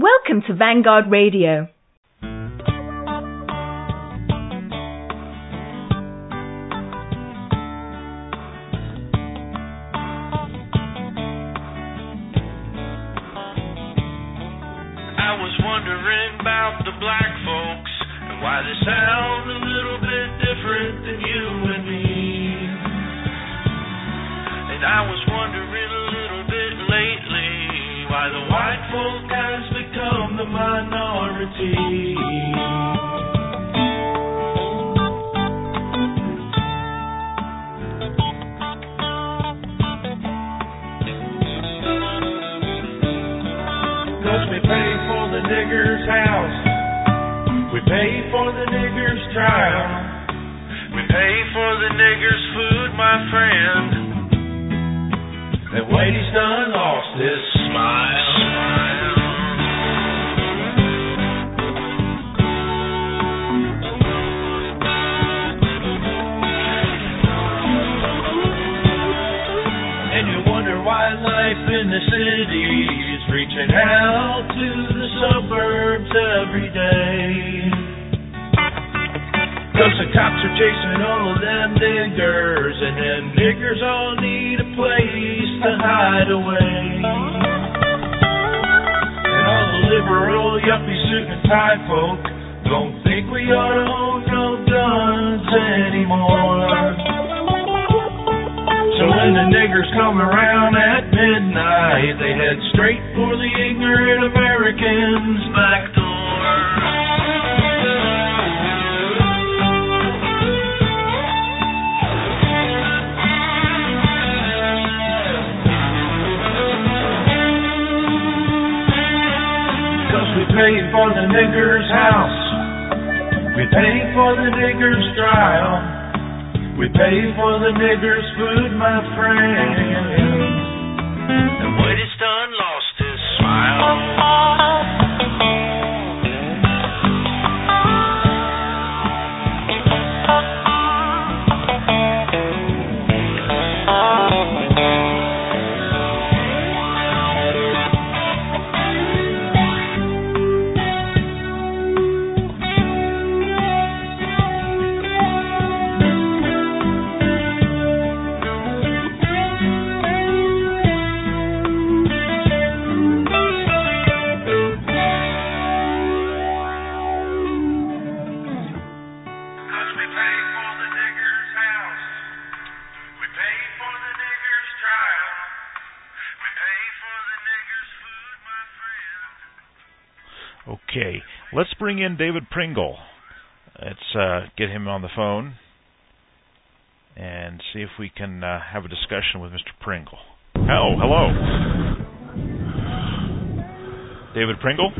Welcome to Vanguard Radio. Nigger's trial. We pay for the nigger's food, my friend. And when it's done, lost his smile. Bring in David Pringle. Let's uh, get him on the phone and see if we can uh, have a discussion with Mr. Pringle. Oh, hello. David Pringle?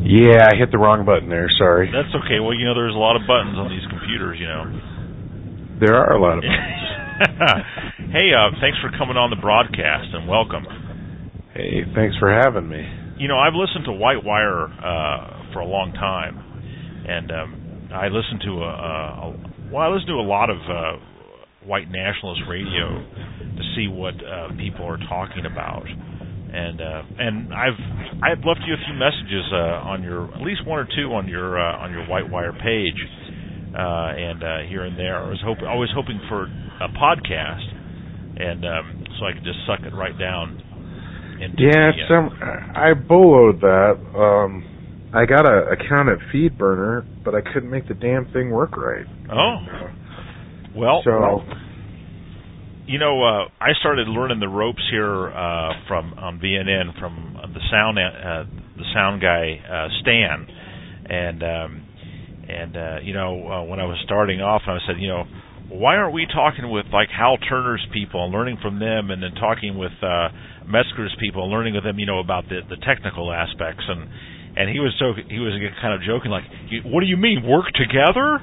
Yeah, I hit the wrong button there. Sorry. That's okay. Well, you know, there's a lot of buttons on these computers, you know. There are a lot of. Buttons. hey, uh, thanks for coming on the broadcast and welcome. hey, thanks for having me. You know, I've listened to White Wire uh, for a long time, and um, I listen to a, a, a well, I listen to a lot of uh, white nationalist radio to see what uh, people are talking about, and uh, and I've I've left you a few messages uh, on your at least one or two on your uh, on your White Wire page, uh, and uh, here and there. I was hoping I was hoping for a podcast, and um, so I could just suck it right down. Yeah, uh, some I boloed that. Um, I got a account at Feedburner, but I couldn't make the damn thing work right. Oh, well, So you know, uh, I started learning the ropes here uh, from on VNN from uh, the sound uh, the sound guy uh, Stan, and um, and uh, you know uh, when I was starting off, I said, you know, why aren't we talking with like Hal Turner's people and learning from them, and then talking with uh, Metzger's people and learning with them, you know, about the the technical aspects? And and he was so he was kind of joking like, what do you mean work together?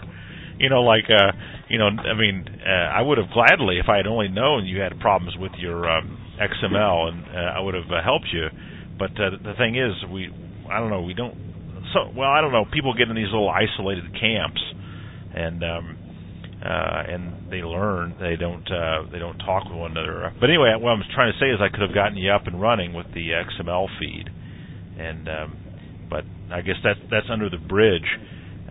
You know, like uh, you know, I mean, uh, I would have gladly if I had only known you had problems with your um, XML, and uh, I would have uh, helped you. But uh, the thing is, we I don't know, we don't. So well, I don't know. People get in these little isolated camps, and um, uh, and they learn. They don't uh, they don't talk with one another. But anyway, what I'm trying to say is I could have gotten you up and running with the XML feed, and um, but I guess that's that's under the bridge,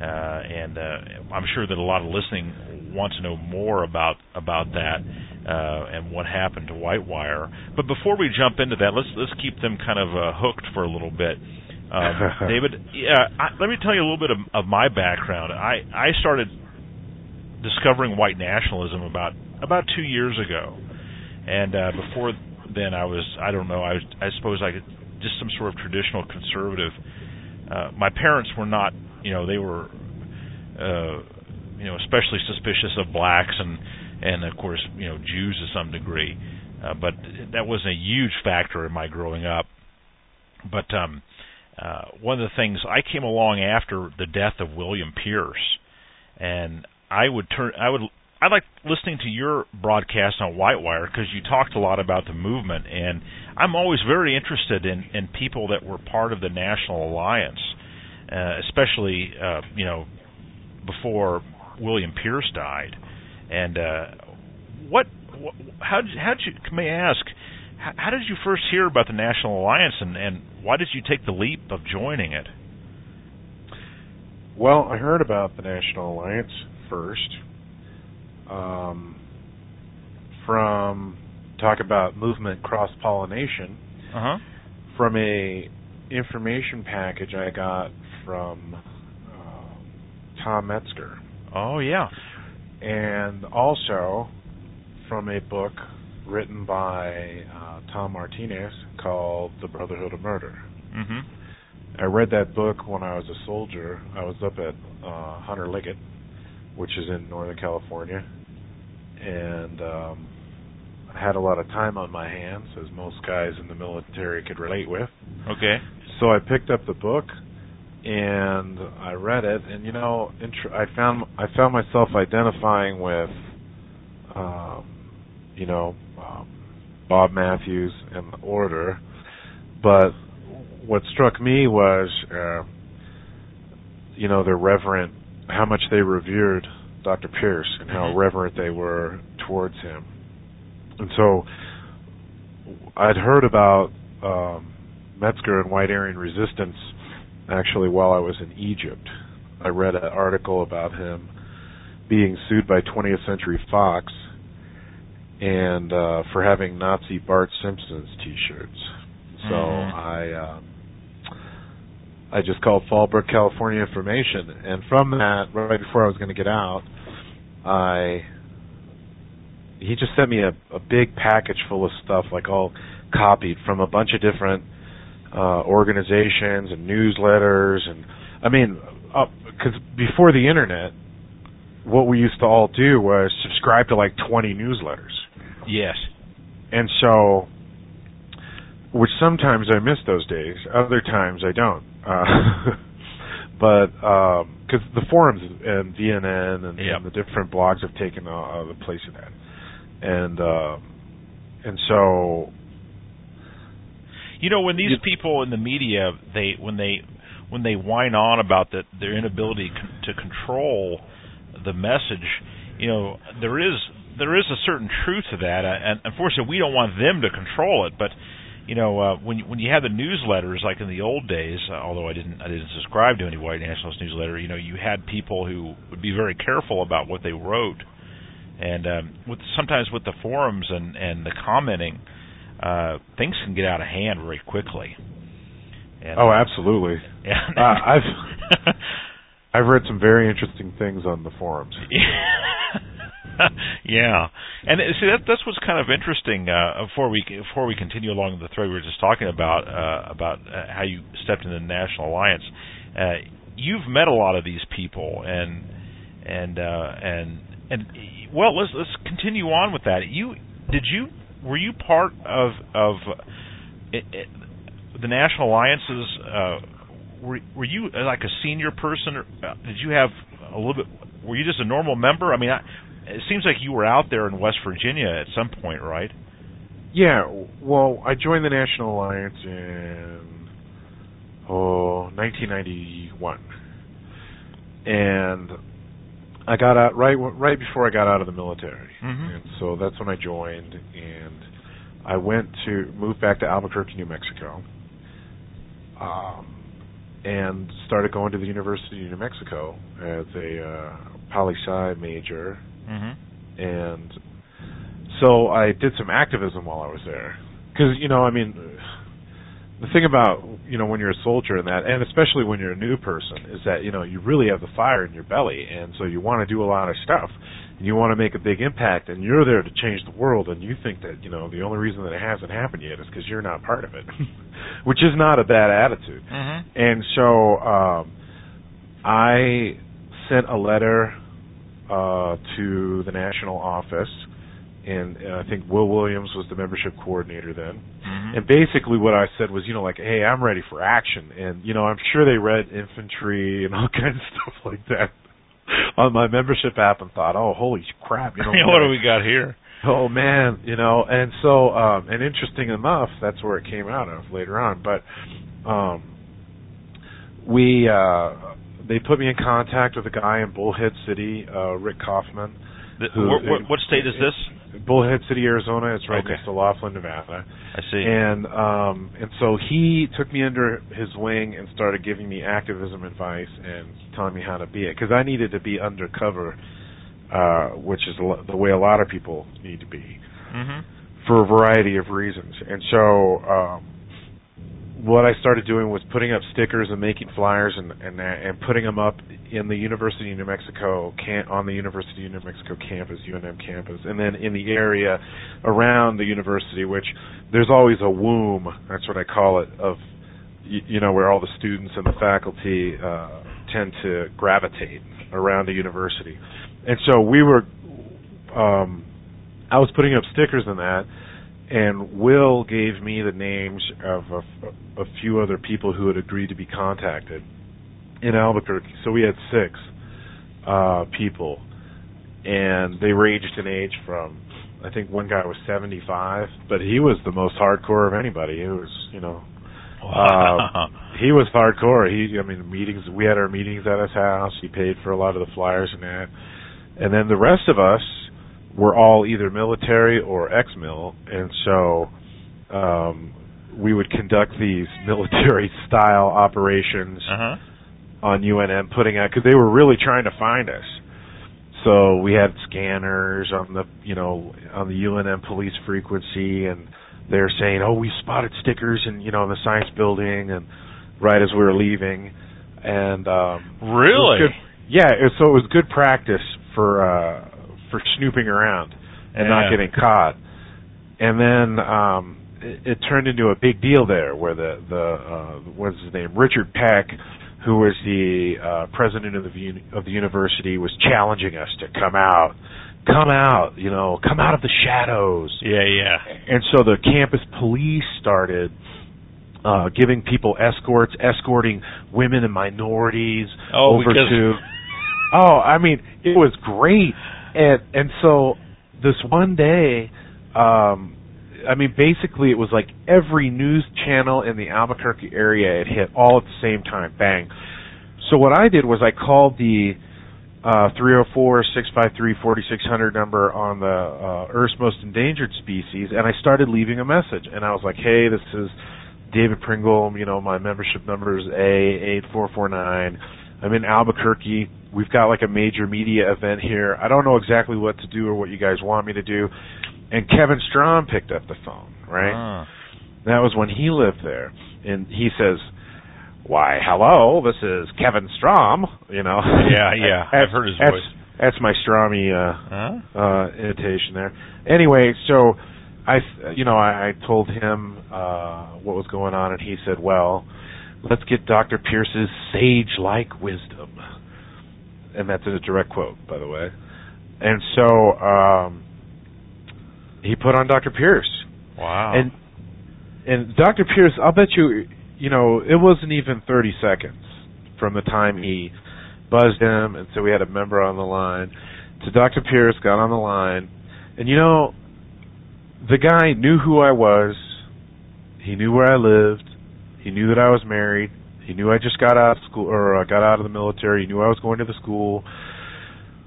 uh, and uh, I'm sure that a lot of listening want to know more about about that uh, and what happened to Whitewire. But before we jump into that, let's let's keep them kind of uh, hooked for a little bit. Um, David, yeah, I, let me tell you a little bit of, of my background. I I started discovering white nationalism about about two years ago, and uh, before then I was I don't know I was I suppose I could just some sort of traditional conservative. Uh, my parents were not you know they were uh, you know especially suspicious of blacks and and of course you know Jews to some degree, uh, but that wasn't a huge factor in my growing up. But um, uh, one of the things I came along after the death of William Pierce, and I would turn I would I like listening to your broadcast on Whitewire because you talked a lot about the movement, and I'm always very interested in in people that were part of the National Alliance, uh, especially uh, you know before William Pierce died, and uh, what, how did how did you may I ask how, how did you first hear about the National Alliance, and and why did you take the leap of joining it? Well, I heard about the National Alliance first um, from talk about movement cross pollination Uh-huh. from a information package I got from uh, Tom Metzger, Oh yeah. and also from a book written by uh, Tom Martinez called The Brotherhood of Murder. Mhm. I read that book when I was a soldier. I was up at uh, Hunter Liggett, which is in Northern California, and um, had a lot of time on my hands, as most guys in the military could relate with. Okay. So I picked up the book and I read it, and you know, intr- I found I found myself identifying with, um, you know, um, Bob Matthews and the Order, but what struck me was, uh, you know, their reverent, how much they revered Dr. Pierce and how Mhm. reverent they were towards him, and so I'd heard about um, Metzger and White Aryan Resistance actually while I was in Egypt. I read an article about him being sued by 20th Century Fox and uh, for having Nazi Bart Simpson's T-shirts. So Mhm. I uh, I just called Fallbrook, California Information, and from that, right before I was going to get out, I he just sent me a, a big package full of stuff, like all copied from a bunch of different uh, organizations and newsletters, and I mean, because before the internet, what we used to all do was subscribe to like 20 newsletters, Yes. and so, which sometimes I miss those days, other times I don't. Uh, but because the forums and VNN and, Yep. and the different blogs have taken uh, uh, the place of that, and uh, and so You know, when these You- people in the media, they when they when they whine on about that their inability con- to control the message, you know, there is there is a certain truth to that, uh, and unfortunately, we don't want them to control it. But you know, uh, when when you have the newsletters like in the old days, uh, although I didn't I didn't subscribe to any white nationalist newsletter, you know, you had people who would be very careful about what they wrote, and um, with sometimes with the forums and and the commenting uh, things can get out of hand very quickly. And, oh, absolutely. Yeah. Uh, I've I've read some very interesting things on the forums. yeah, and uh, see that that's what's kind of interesting. Uh, before we before we continue along the thread we were just talking about uh, about uh, how you stepped into the National Alliance, uh, you've met a lot of these people, and and uh, and and well, let's let's continue on with that. You did you were you part of of it, it, the National Alliances? Uh, were were you uh, like a senior person, or uh, did you have a little bit? Were you just a normal member? I mean, I, it seems like you were out there in West Virginia at some point, right? Yeah, well, I joined the National Alliance in oh 1991, and I got out right right before I got out of the military, Mhm. and so that's when I joined, and I went to move back to Albuquerque, New Mexico. Um, and started going to the University of New Mexico as a uh, poli sci major, Mm-hmm. and so I did some activism while I was there. Because you know, I mean, the thing about you know when you're a soldier and that, and especially when you're a new person, is that you know you really have the fire in your belly, and so you want to do a lot of stuff, and you want to make a big impact, and you're there to change the world, and you think that you know the only reason that it hasn't happened yet is because you're not part of it, which is not a bad attitude. Mm-hmm. And so um, I sent a letter uh, to the national office, and uh, I think Will Williams was the membership coordinator then. Mm-hmm. And basically, what I said was, you know, like, hey, I'm ready for action, and you know, I'm sure they read infantry and all kinds of stuff like that on my membership app and thought, oh, holy crap, you know, what do we got here? Oh man, you know, and so um and interesting enough, that's where it came out of later on. But um we uh they put me in contact with a guy in Bullhead City, uh Rick Kaufman. The, Who- what, what state is this? Bullhead City, Arizona. It's right Okay. next to Laughlin, Nevada. I see. And um and so he took me under his wing and started giving me activism advice and telling me how to be it because I needed to be undercover uh which is the way a lot of people need to be mm-hmm. for a variety of reasons. And so um what I started doing was putting up stickers and making flyers and and and putting them up in the University of New Mexico can on the University of New Mexico campus, UNM campus, and then in the area around the university, which there's always a womb. That's what I call it of you know where all the students and the faculty uh, tend to gravitate around the university. And so we were um, I was putting up stickers in that, and Will gave me the names of a, a few other people who had agreed to be contacted in Albuquerque. So we had six uh, people, and they ranged in age from I think one guy was 75, but he was the most hardcore of anybody. He was, you know, Wow. he was hardcore. He, I mean, meetings. We had our meetings at his house. He paid for a lot of the flyers and that. And then the rest of us were all either military or ex-mil, and so um, we would conduct these military-style operations uh-huh. on UNM, putting out because they were really trying to find us. So we had scanners on the, you know, on the UNM police frequency, and they're saying, "Oh, we spotted stickers in, you know, in the science building," and right as we were leaving, and um, it Really? good- yeah. It, so it was good practice for uh, for snooping around and not getting caught. And then um, it, it turned into a big deal there, where the the uh, what's his name, Richard Peck, who was the uh, president of the uni- of the university, was challenging us to come out, come out, you know, come out of the shadows. Yeah, yeah. And so the campus police started uh giving people escorts, escorting women and minorities Oh, over because to Oh, I mean, it was great. And and so this one day um I mean basically it was like every news channel in the Albuquerque area it hit all at the same time. Bang. So what I did was I called the uh 304-653-4600 number on the uh Earth's most endangered species and I started leaving a message and I was like, "Hey, this is David Pringle, you know, my membership number is A8449. I'm in Albuquerque. We've got like a major media event here. I don't know exactly what to do or what you guys want me to do." And Kevin Strom picked up the phone, right? Ah. That was when he lived there. And he says, Why, hello, this is Kevin Strom, you know. Yeah, yeah, I've heard his that's, voice. That's my Stromy uh Huh? uh imitation there. Anyway, so I you know, I, I told him uh what was going on and he said, Well, let's get Dr. Pierce's sage like wisdom. And that's a direct quote, by the way. And so um he put on Dr. Pierce. Wow. And and Dr. Pierce, I'll bet you, you know, it wasn't even 30 seconds from the time he buzzed him, and so we had a member on the line. To Dr. Pierce got on the line, and you know, the guy knew who I was. He knew where I lived. He knew that I was married. He knew I just got out of school or uh, got out of the military. He knew I was going to the school.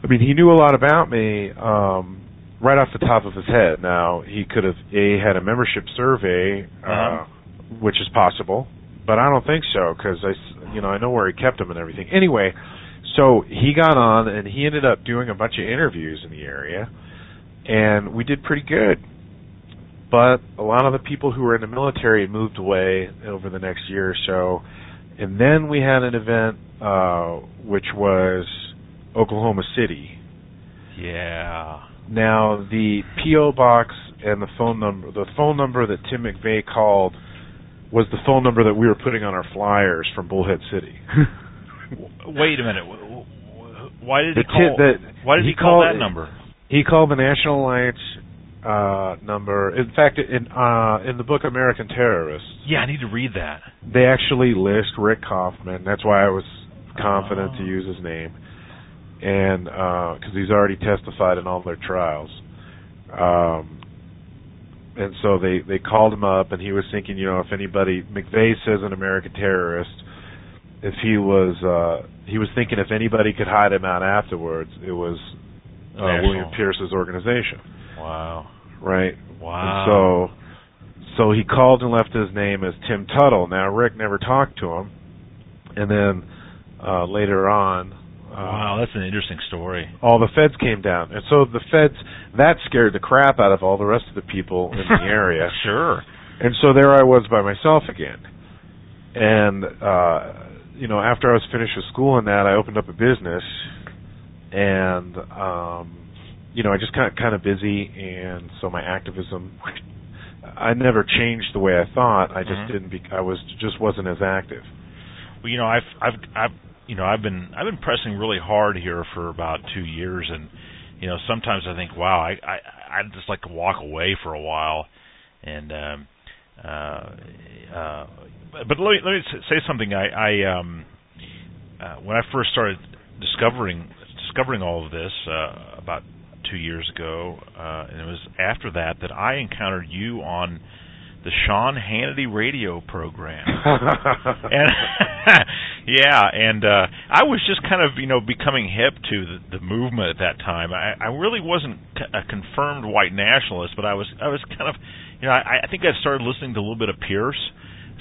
I mean, he knew a lot about me. Um, right off the top of his head. Now he could have a had a membership survey, uh, Uh-huh. which is possible, but I don't think so because I you know, I know where he kept them and everything. Anyway, so he got on and he ended up doing a bunch of interviews in the area, and we did pretty good. But a lot of the people who were in the military moved away over the next year or so, and then we had an event uh, which was Oklahoma City. Yeah. Now the PO box and the phone number, the phone number that Tim McVeigh called was the phone number that we were putting on our flyers from Bullhead City. Wait a minute. Why did The he call? the- why did he, he call called- that number? He called the National Alliance uh number. In fact, in uh in the book American Terrorists, Yeah, I need to read that. they actually list Rick Kaufman. That's why I was confident to Oh. use his name, and because he's already testified in all their trials. Um, and so they they called him up, and he was thinking, you know, if anybody McVeigh says an American terrorist, if he was uh he was thinking if anybody could hide him out afterwards, it was uh, William Pierce's organization, Wow. right? Wow. And so, so he called and left his name as Tim Tuttle. Now Rick never talked to him, and then uh, later on, uh, wow, that's an interesting story. all the feds came down, and so the feds that scared the crap out of all the rest of the people in the area. sure. And so there I was by myself again. And uh you know, after I was finished with school and that, I opened up a business and um you know, I just kind kind of busy and so my activism I never changed the way I thought. I just Mhm. didn't be I was just wasn't as active. Well, you know, I've I've I've you know I've been I've been pressing really hard here for about two years, and you know sometimes I think, wow, I I I'd just like to walk away for a while, and um, uh, uh, but, but let me let me say something. I I um uh, when I first started discovering discovering all of this uh, about two years ago, uh, and it was after that that I encountered you on the Sean Hannity radio program and yeah, and uh I was just kind of you know becoming hip to the, the movement at that time. I, I really wasn't a confirmed white nationalist, but I was I was kind of you know I, I think I started listening to a little bit of Pierce,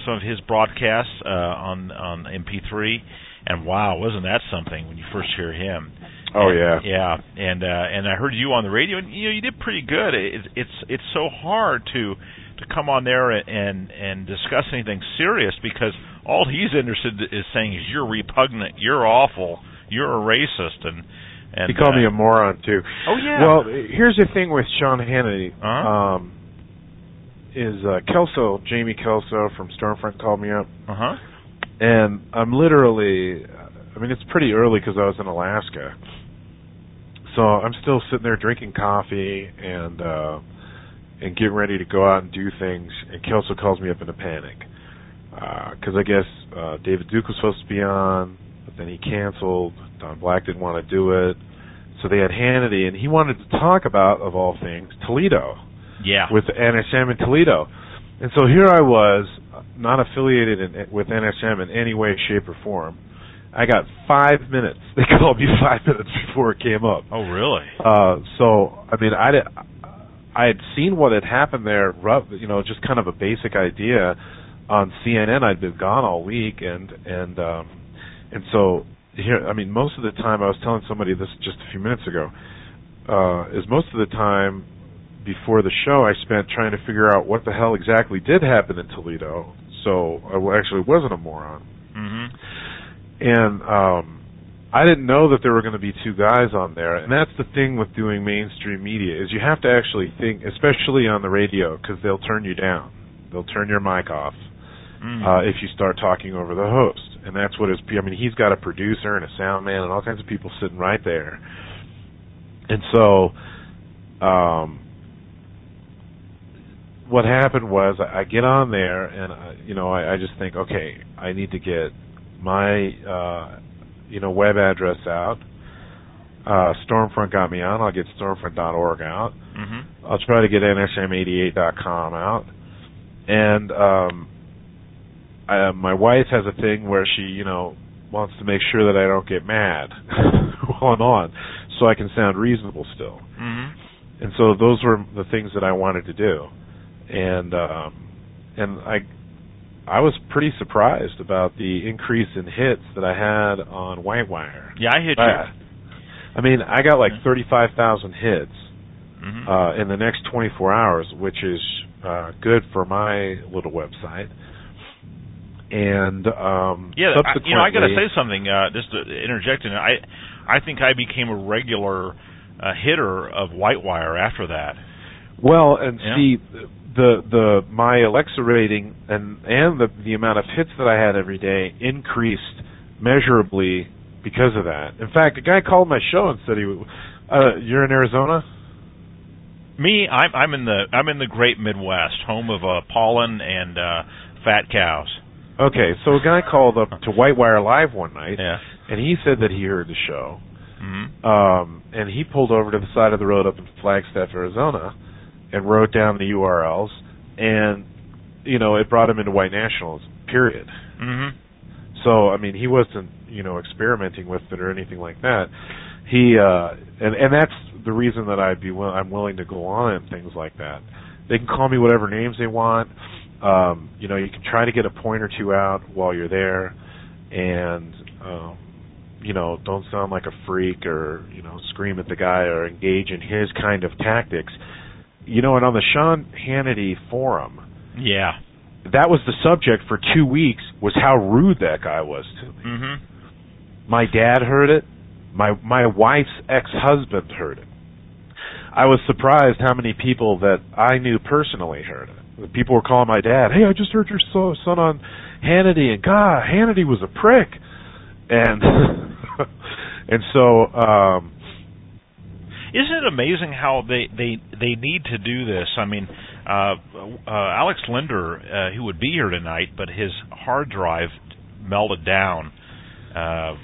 some of his broadcasts uh, on on MP3, and wow, wasn't that something when you first hear him? Oh yeah. yeah, and uh, and I heard you on the radio, and you know you did pretty good. It, it's it's so hard to to come on there and and discuss anything serious because all he's interested is saying is you're repugnant, you're awful, you're a racist, and and he called uh, me a moron too. Oh yeah. Well, here's the thing with Sean Hannity. Uh-huh. Um, is uh, Kelso, Jamie Kelso from Stormfront called me up, uh huh. and I'm literally, I mean, it's pretty early because I was in Alaska, so I'm still sitting there drinking coffee and uh, and getting ready to go out and do things, and Kelso calls me up in a panic because I guess uh, David Duke was supposed to be on, but then he canceled. Don Black didn't want to do it. So they had Hannity, and he wanted to talk about, of all things, Toledo Yeah. with NSM in Toledo. And so here I was, not affiliated in, with NSM in any way, shape, or form. I got five minutes. They called me five minutes before it came up. oh really? Uh, so I mean, I did, I had seen what had happened there. You know, just kind of a basic idea on CNN. I'd been gone all week, and and um, and so here. I mean, most of the time, I was telling somebody this just a few minutes ago. Uh, is most of the time before the show, I spent trying to figure out what the hell exactly did happen in Toledo. So I actually wasn't a moron. And um I didn't know that there were going to be two guys on there, and that's the thing with doing mainstream media is you have to actually think, especially on the radio, because they'll turn you down, they'll turn your mic off Mm. uh, if you start talking over the host, and that's what his. I mean, he's got a producer and a sound man and all kinds of people sitting right there, and so, um, what happened was I, I get on there and I, you know I, I just think, okay, I need to get my uh, you know web address out. Uh, Stormfront got me on. I'll get stormfront.org out. Mhm. I'll try to get nsm88.com out. And um I, my wife has a thing where she, you know, wants to make sure that I don't get mad while I'm on, so I can sound reasonable still. Mhm. And so those were the things that I wanted to do. And um and I I was pretty surprised about the increase in hits that I had on Whitewire. Yeah, I hit you. I, I mean, I got like 35,000 hits Mhm. uh, in the next 24 hours, which is uh, good for my little website. And um, Yeah, I, you know, I got to say something. Uh, just to interject, in, I, I think I became a regular uh, hitter of Whitewire after that. Well, and Yeah. see the the my Alexa rating and and the the amount of hits that I had every day increased measurably because of that. In fact, a guy called my show and said he, uh, "You're in Arizona." Me, I'm, I'm in the I'm in the Great Midwest, home of uh, pollen and uh, fat cows. Okay, so a guy called up to Whitewire Live one night, Yeah. and he said that he heard the show, hmm um, and he pulled over to the side of the road up in Flagstaff, Arizona, and wrote down the URLs, and you know it brought him into white nationalism. Period. hmm So I mean, he wasn't you know experimenting with it or anything like that. He uh, and and that's the reason that I'd be will- I'm willing to go on and things like that. They can call me whatever names they want. Um, you know, you can try to get a point or two out while you're there, and um, you know, don't sound like a freak or you know scream at the guy or engage in his kind of tactics. You know, and on the Sean Hannity forum, Yeah. that was the subject for two weeks was how rude that guy was to me. hmm My dad heard it. My my wife's ex-husband heard it. I was surprised how many people that I knew personally heard it. People were calling my dad, "Hey, I just heard your so- son on Hannity, and God, Hannity was a prick." And and so um Isn't it amazing how they they they need to do this? I mean, uh, uh, Alex Linder, uh, who would be here tonight, but his hard drive melted down uh,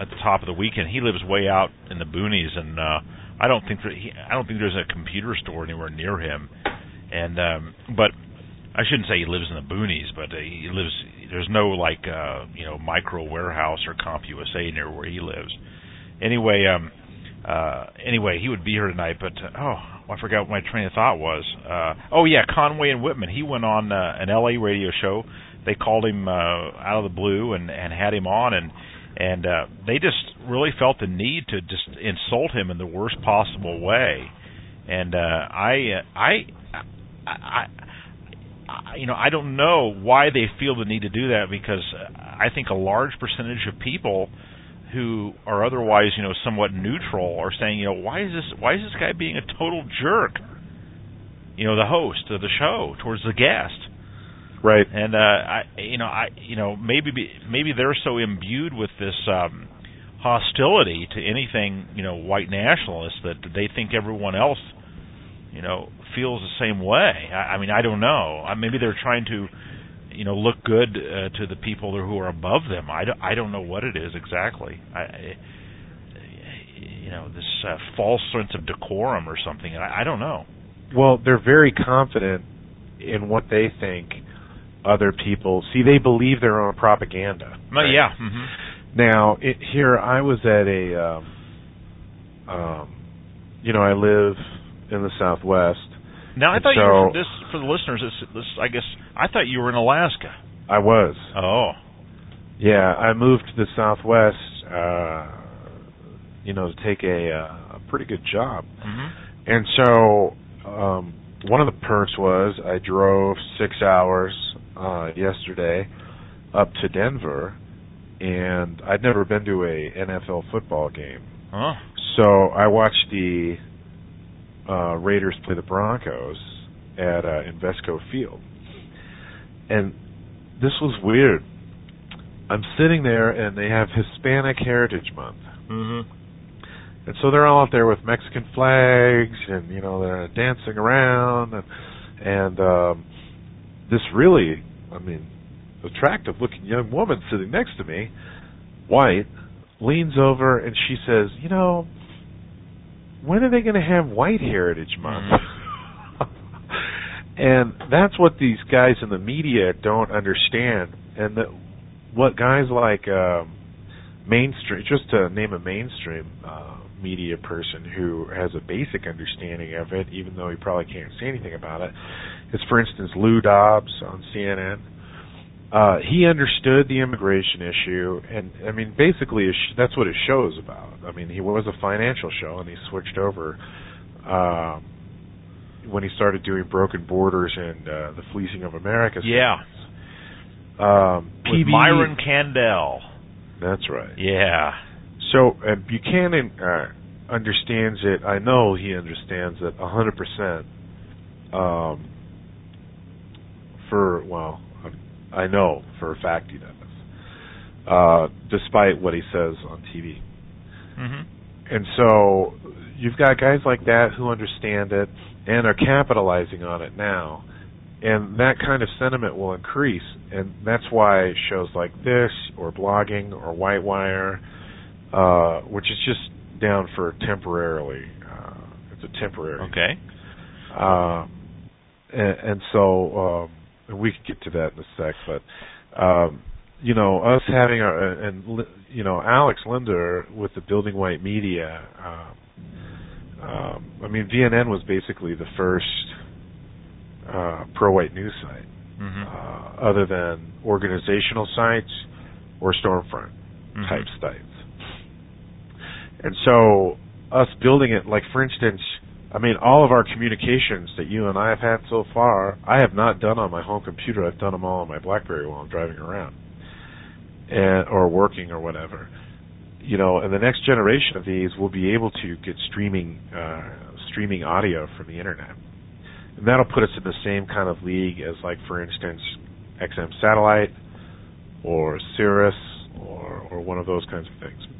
at the top of the weekend. He lives way out in the boonies, and uh, I don't think that he, I don't think there's a computer store anywhere near him. And um, but I shouldn't say he lives in the boonies, but uh, he lives. There's no like uh, you know micro warehouse or CompUSA near where he lives. Anyway, um, uh, anyway, he would be here tonight, but uh, oh, I forgot what my train of thought was. Uh, oh yeah, Conway and Whitman. He went on uh, an LA radio show. They called him uh, out of the blue and and had him on, and and uh, they just really felt the need to just insult him in the worst possible way. And uh, I, uh, I, I, I, I, you know, I don't know why they feel the need to do that because I think a large percentage of people who are otherwise, you know, somewhat neutral are saying, you know, why is this why is this guy being a total jerk? You know, the host of the show towards the guest. right. And uh I you know, I you know, maybe be, maybe they're so imbued with this um hostility to anything, you know, white nationalist that they think everyone else, you know, feels the same way. I, I mean, I don't know. Uh, maybe they're trying to you know look good uh, to the people who are above them. I don't, I don't know what it is exactly. I, I you know this uh, false sense of decorum or something. I, I don't know. Well, they're very confident in what they think other people see. They believe their own propaganda. Right? yeah. hmm Now, it, here I was at a, um, um, you know, I live in the Southwest. Now I And thought you were this for the listeners. This, this I guess I thought you were in Alaska. I was. Oh, Yeah, I moved to the Southwest, uh, you know, to take a, uh, a pretty good job. hmm And so, um, one of the perks was I drove six hours uh, yesterday up to Denver, and I'd never been to a NFL football game. oh, So I watched the uh, Raiders play the Broncos at uh, Invesco Field, and this was weird. I'm sitting there, and they have Hispanic Heritage Month. hmm And so they're all out there with Mexican flags, and you know they're dancing around, and and um, this really, I mean, attractive-looking young woman sitting next to me, white, leans over and she says, "You know, when are they going to have White Heritage Month?" and that's what these guys in the media don't understand, and that what guys like. Um, mainstream just to name a mainstream uh, media person who has a basic understanding of it even though he probably can't say anything about it is for instance Lou Dobbs on CNN uh, he understood the immigration issue, and I mean, basically, that's what his show is about. I mean, he was a financial show, and he switched over um, when he started doing Broken Borders and uh, the Fleecing of America. Yeah. Um, With PB Myron Candell. That's right. Yeah. So uh, Buchanan uh, understands it. I know he understands it a hundred percent. Um, for well, I know for a fact he does. Uh, despite what he says on TV. Mhm. And so you've got guys like that who understand it and are capitalizing on it now. And that kind of sentiment will increase. And that's why shows like this, or blogging, or Whitewire, uh, which is just down for temporarily. Uh, it's a temporary. Okay. Uh, and, and so um, we could get to that in a sec, but um, you know, us having our and you know Alex Linder with the Building White Media. Um, um, I mean, VNN was basically the first uh, pro-white news site, Mhm. uh, other than organizational sites or Stormfront Mhm. type sites. And so, us building it, like for instance, I mean, all of our communications that you and I have had so far, I have not done on my home computer. I've done them all on my BlackBerry while I'm driving around, and or working or whatever. You know, and the next generation of these will be able to get streaming uh, streaming audio from the internet, and that'll put us in the same kind of league as, like for instance, XM Satellite or Sirius or or one of those kinds of things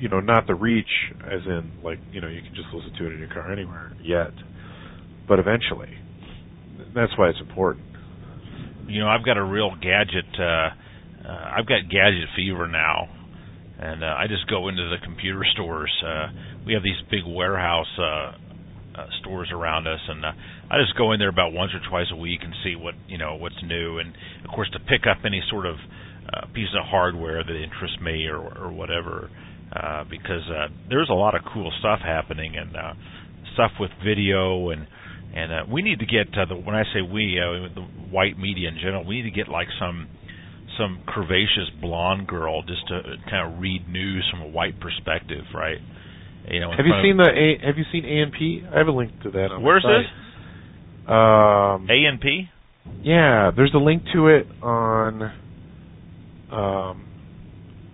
you know, not the reach as in like, you know, you can just listen to it in your car anywhere yet. But eventually. That's why it's important. You know, I've got a real gadget. Uh, uh, I've got gadget fever now, and uh, I just go into the computer stores. Uh, we have these big warehouse uh, uh, stores around us, and uh, I just go in there about once or twice a week and see what you know what's new, and of course to pick up any sort of uh, piece of hardware that interests me or or whatever. Uh, because uh, there's a lot of cool stuff happening and uh, stuff with video and and uh, we need to get uh, the when I say we uh, the white media in general we need to get like some some curvaceous blonde girl just to kind of read news from a white perspective right? You know Have you seen the A have you seen ANP? I have a link to that on where's this. Um A and P? Yeah, there's a link to it on um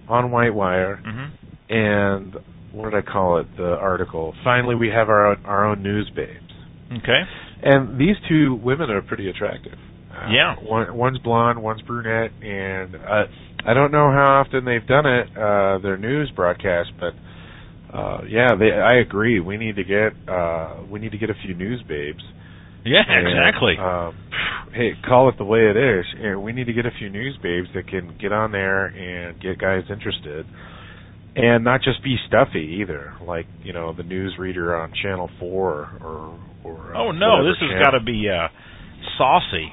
on Whitewire. Mhm and what did I call it? The article. Finally we have our own, our own news babes. okay And these two women are pretty attractive. Uh, Yeah. One, one's blonde, one's brunette, and uh, I don't know how often they've done it, uh, their news broadcast, but uh, yeah, they, I agree. We need to get uh, we need to get a few news babes. yeah And, exactly Um, hey, call it the way it is. And we need to get a few news babes that can get on there and get guys interested, and not just be stuffy either. Like you know, the news reader on Channel Four or or. Uh, oh no this has got to be uh saucy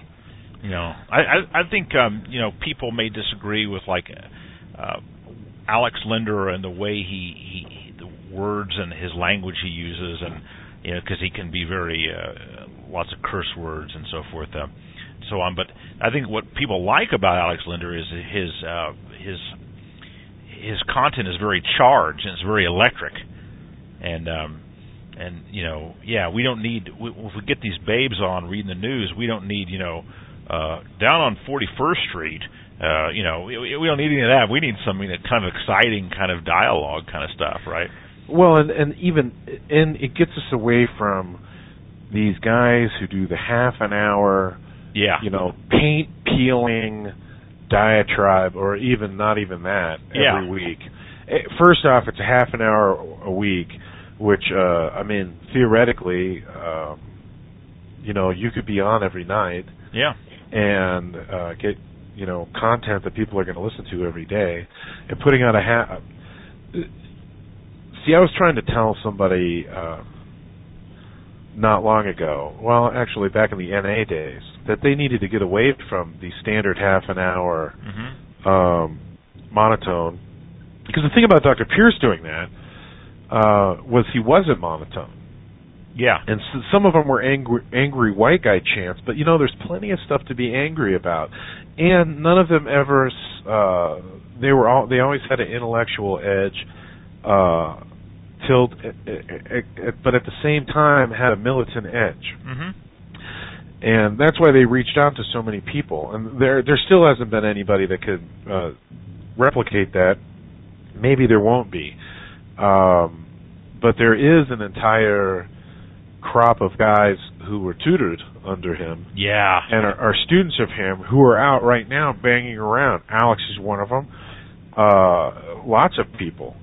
you know I I, I think um you know people may disagree with like uh Alex Linder and the way he he the words and his language he uses and you know because he can be very uh, lots of curse words and so forth uh, so on but I think what people like about Alex Linder is his uh his his content is very charged and it's very electric. And um and you know yeah we don't need we, if we get these babes on reading the news we don't need you know uh down on 41st street uh you know we, we don't need any of that. We need something that kind of exciting kind of dialogue kind of stuff right? Well, and and even and it gets us away from these guys who do the half an hour, yeah. you know, paint peeling diatribe, or even not even that every Yeah. week. Eh, First off, it's a half an hour a week, which uh I mean theoretically, um, you know, you could be on every night yeah and uh, get you know content that people are going to listen to every day, and putting out a ha- See, I was trying to tell somebody uh, not long ago, well, actually back in the NA days, that they needed to get away from the standard half an hour mhm um, monotone. Because the thing about Dr. Pierce doing that uh, was he wasn't monotone. Yeah. and s some of them were angry, angry white guy chants. But you know, there's plenty of stuff to be angry about, and none of them ever. Uh, they were all. They always had an intellectual edge. Uh, tilt, eh, eh, eh, but at the same time had a militant edge Mhm. and that's why they reached out to so many people. And there there still hasn't been anybody that could uh, replicate that. Maybe there won't be, um, but there is an entire crop of guys who were tutored under him Yeah. and are, are students of him who are out right now banging around. Alex is one of them. Uh, lots of people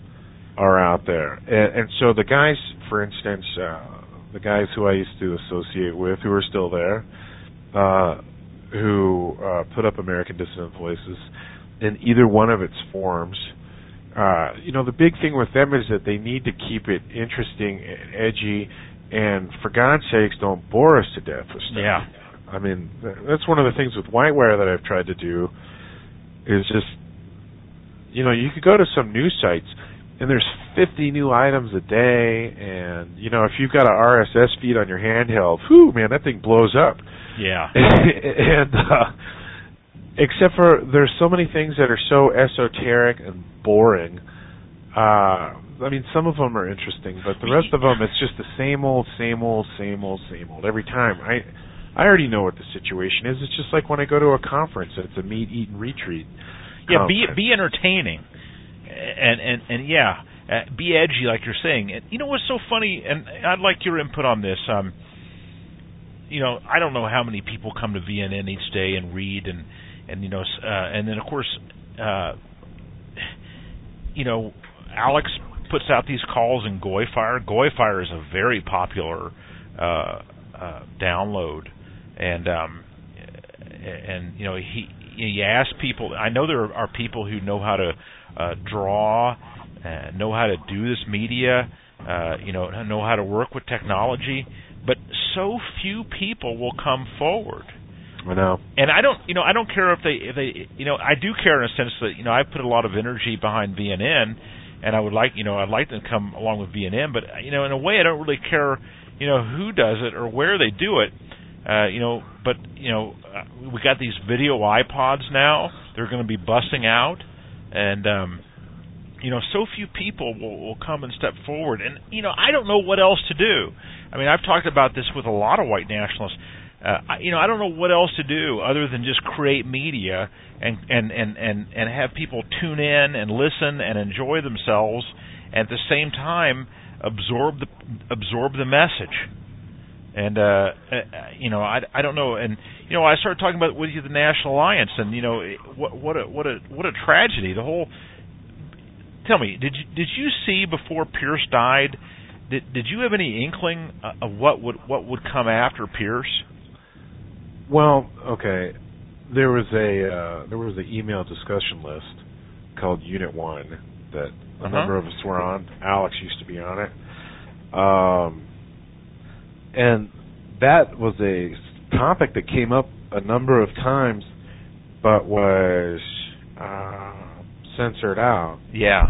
are out there, and, and so the guys, for instance, uh, the guys who I used to associate with, who are still there, uh, who uh, put up American Dissident Voices in either one of its forms. Uh, you know, the big thing with them is that they need to keep it interesting and edgy, and for God's sakes, don't bore us to death with stuff. Yeah. I mean, that's one of the things with Whitewire that I've tried to do is just, you know, you could go to some news sites and there's 50 new items a day, and you know, if you've got a RSS feed on your handheld, whew, man, that thing blows up. Yeah. and uh, except for there's so many things that are so esoteric and boring. Uh, I mean, some of them are interesting, but the rest of them, it's just the same old, same old, same old, same old every time. I, I already know what the situation is. It's just like when I go to a conference and it's a meet, eat, and retreat. Yeah, be be entertaining, and and and yeah, uh, be edgy like you're saying. And you know what's so funny? And I'd like your input on this. Um, you know, I don't know how many people come to VNN each day and read, and and you know, uh, and then of course, uh, you know, Alex puts out these calls in Goyfire. Goyfire is a very popular uh, uh, download, and um, and you know he you ask people. I know there are people who know how to uh, draw, uh, know how to do this media, uh, you know, know how to work with technology, but so few people will come forward. I know. And I don't, you know, I don't care if they, if they, you know, I do care in a sense that, you know, I put a lot of energy behind VNN, and I would like, you know, I'd like them to come along with VNN, but you know, in a way, I don't really care, you know, who does it or where they do it. Uh, you know, but you know, uh, we got these video iPods now. They're going to be busting out, and um, you know, so few people will, will come and step forward. And you know, I don't know what else to do. I mean, I've talked about this with a lot of white nationalists. Uh, I, you know, I don't know what else to do other than just create media and and and and and have people tune in and listen and enjoy themselves, and at the same time absorb the absorb the message. And uh, uh you know, I I don't know. And you know, I started talking about with you the National Alliance, and you know, what what a what a what a tragedy. The whole. Tell me, did you did you see before Pierce died? Did did you have any inkling uh, of what would what would come after Pierce? Well, okay. There was a uh, there was an email discussion list called Unit One that a Uh-huh. number of us were on. Alex used to be on it, um, and that was a topic that came up a number of times, but was uh, censored out Yeah.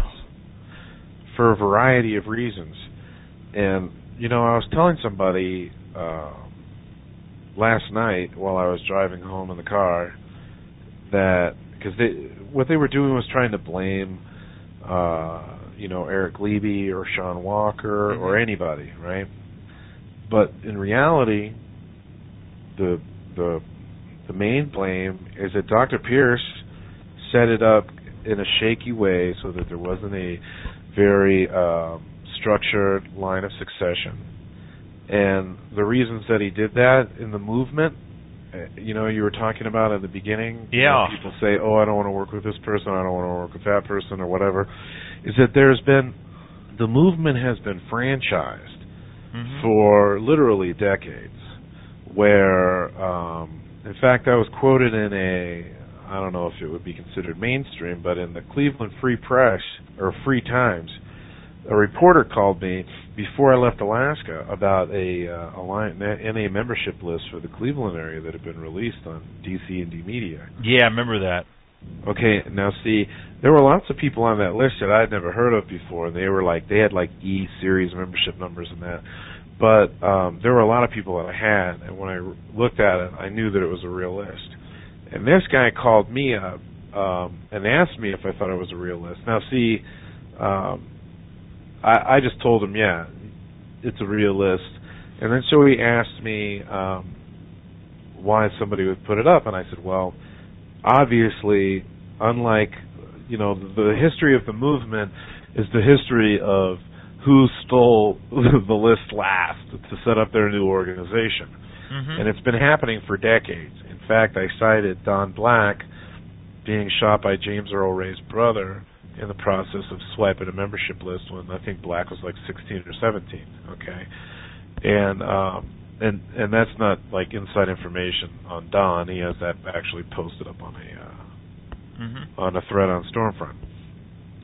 for a variety of reasons. And you know, I was telling somebody uh, last night while I was driving home in the car that because they what they were doing was trying to blame uh, you know Eric Gliebe or Shaun Walker or Mhm. anybody, right? But in reality, the the the main blame is that Dr. Pierce set it up in a shaky way so that there wasn't a very um, structured line of succession. And the reasons that he did that in the movement, uh, you know, you were talking about at the beginning. Yeah. people say, "Oh, I don't want to work with this person. I don't want to work with that person, or whatever." Is that there's been the movement has been franchised Mhm. for literally decades. Where, um, in fact, I was quoted in a, I don't know if it would be considered mainstream, but in the Cleveland Free Press or Free Times, a reporter called me before I left Alaska about a uh, alliance, NA membership list for the Cleveland area that had been released on DC and D Media. Yeah, I remember that. Okay, now see, there were lots of people on that list that I'd never heard of before, and they were like, they had like E series membership numbers and that. but um, there were a lot of people that I had, and when I looked at it, I knew that it was a real list. And this guy called me up um, and asked me if I thought it was a real list. Now, see, um, I, I just told him, yeah, it's a real list. And then so he asked me um, why somebody would put it up, and I said, well, obviously, unlike you know the, the history of the movement is the history of who stole the list last to set up their new organization. Mm-hmm. And it's been happening for decades. In fact, I cited Don Black being shot by James Earl Ray's brother in the process of swiping a membership list when I think Black was like 16 or 17. Okay, and um, and and that's not like inside information on Don. He has that actually posted up on a uh, mm-hmm. on a thread on Stormfront,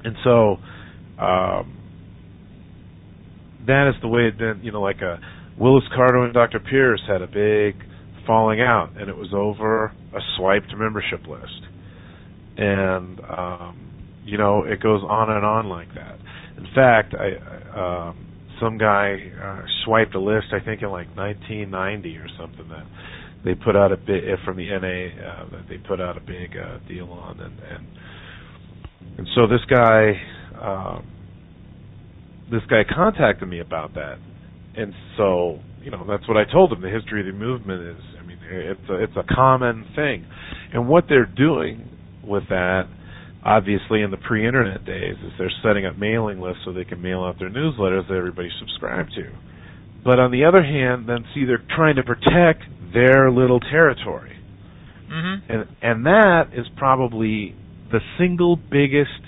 and so um, that is the way it been. You know, like a Willis Carto and Dr. Pierce had a big falling out, and it was over a swiped membership list, and um, you know it goes on and on like that. In fact, I um, some guy uh, swiped a list I think in like 1990 or something that they put out a bit from the NA uh, they put out a big uh, deal on, and and and so this guy. Um, this guy contacted me about that, and so you know that's what I told him. The history of the movement is, I mean, it's a, it's a common thing, and what they're doing with that, obviously in the pre-internet days, is they're setting up mailing lists so they can mail out their newsletters that everybody subscribe to. But on the other hand, then see they're trying to protect their little territory, Mm-hmm. and and that is probably the single biggest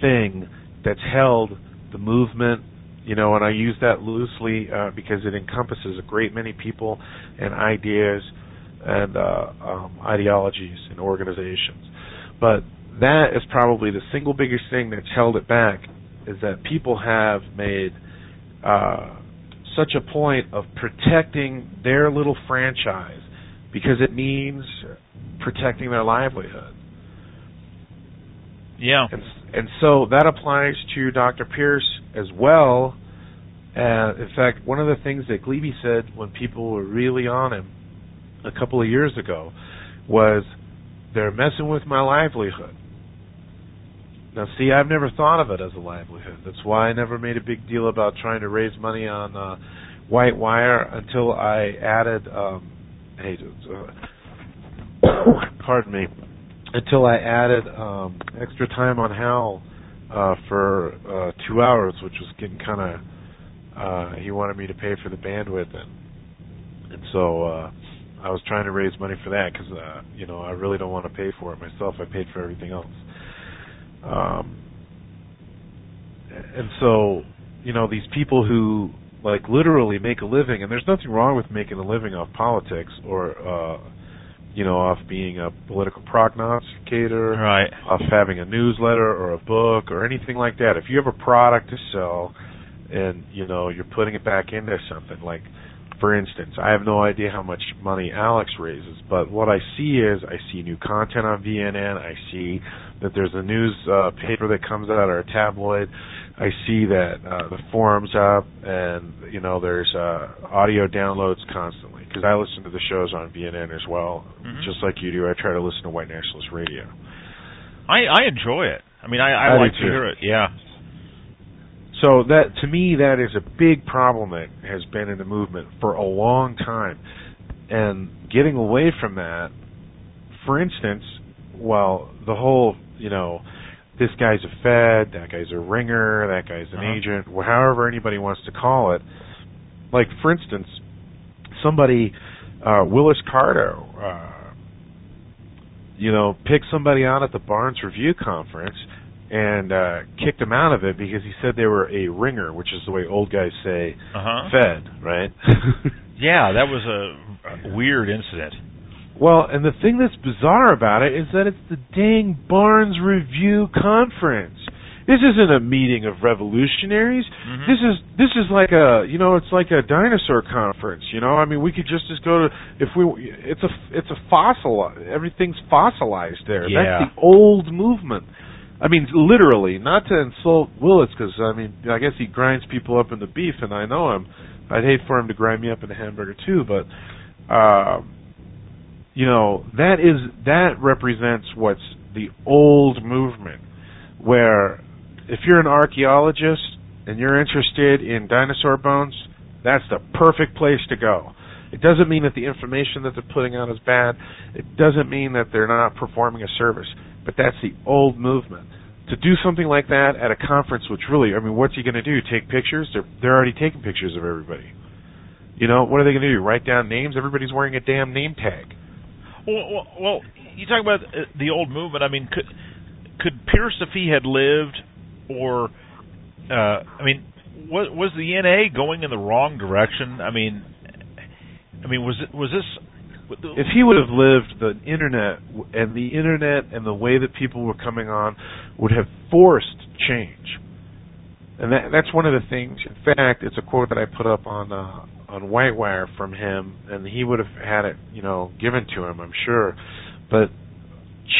thing that's held the movement you know and i use that loosely uh, because it encompasses a great many people and ideas and uh, um, ideologies and organizations but that is probably the single biggest thing that's held it back is that people have made uh, such a point of protecting their little franchise because it means protecting their livelihood Yeah. and and so that applies to Dr. Pierce as well. Uh, in fact, one of the things that Gliebe said when people were really on him a couple of years ago was they're messing with my livelihood. Now, see, I've never thought of it as a livelihood. That's why I never made a big deal about trying to raise money on uh, White Wire until I added. Um, hey, uh, pardon me until I added um, extra time on Hal uh, for uh, two hours, which was getting kind of. Uh, he wanted me to pay for the bandwidth, and and so uh, I was trying to raise money for that because uh, you know I really don't want to pay for it myself. I paid for everything else. Um, and so you know these people who like literally make a living, and there's nothing wrong with making a living off politics or. Uh, you know, off being a political prognosticator, Right. off having a newsletter or a book or anything like that. If you have a product to sell and, you know, you're putting it back into something, like, for instance, I have no idea how much money Alex raises, but what I see is I see new content on VNN. I see that there's a news uh, paper that comes out or a tabloid. I see that uh, the forums up, and you know there's uh, audio downloads constantly because I listen to the shows on VNN as well, Mhm. just like you do. I try to listen to White Nationalist Radio. I I enjoy it. I mean, I I, I like to hear it. Yeah. So that to me that is a big problem that has been in the movement for a long time. And getting away from that, for instance, well, the whole, you know, this guy's a fed, that guy's a ringer, that guy's an Uh-huh. agent, however anybody wants to call it. Like for instance, somebody uh Willis Carto uh you know, picked somebody out at the Barnes Review conference and uh kicked him out of it because he said they were a ringer, which is the way old guys say Uh huh. fed, right? Yeah, that was a, a weird incident. well, and the thing that's bizarre about it is that it's the dang Barnes Review conference. This isn't a meeting of revolutionaries. Mhm. This is this is like a you know it's like a dinosaur conference. You know, I mean we could just as go to if we it's a it's a fossil everything's fossilized there. Yeah. That's the old movement. I mean literally, not to insult Willis because I mean I guess he grinds people up in the beef and I know him. I'd hate for him to grind me up in a hamburger too, but uh, you know that is that represents what's the old movement, where if you're an archaeologist and you're interested in dinosaur bones, that's the perfect place to go. It doesn't mean that the information that they're putting out is bad. It doesn't mean that they're not performing a service. But that's the old movement. To do something like that at a conference, which really, I mean, what's he going to do? Take pictures? They're they're already taking pictures of everybody. You know, what are they going to do? Write down names? Everybody's wearing a damn name tag. Well, well, well you talk about uh, the old movement. I mean, could could Pierce, if he had lived, or uh, I mean, was was the NA going in the wrong direction? I mean, I mean, was it was this? If he would have lived, the internet and the internet and the way that people were coming on would have forced change. And that that's one of the things. In fact, it's a quote that I put up on uh, on Whitewire from him, and he would have had it, you know, given to him, I'm sure. But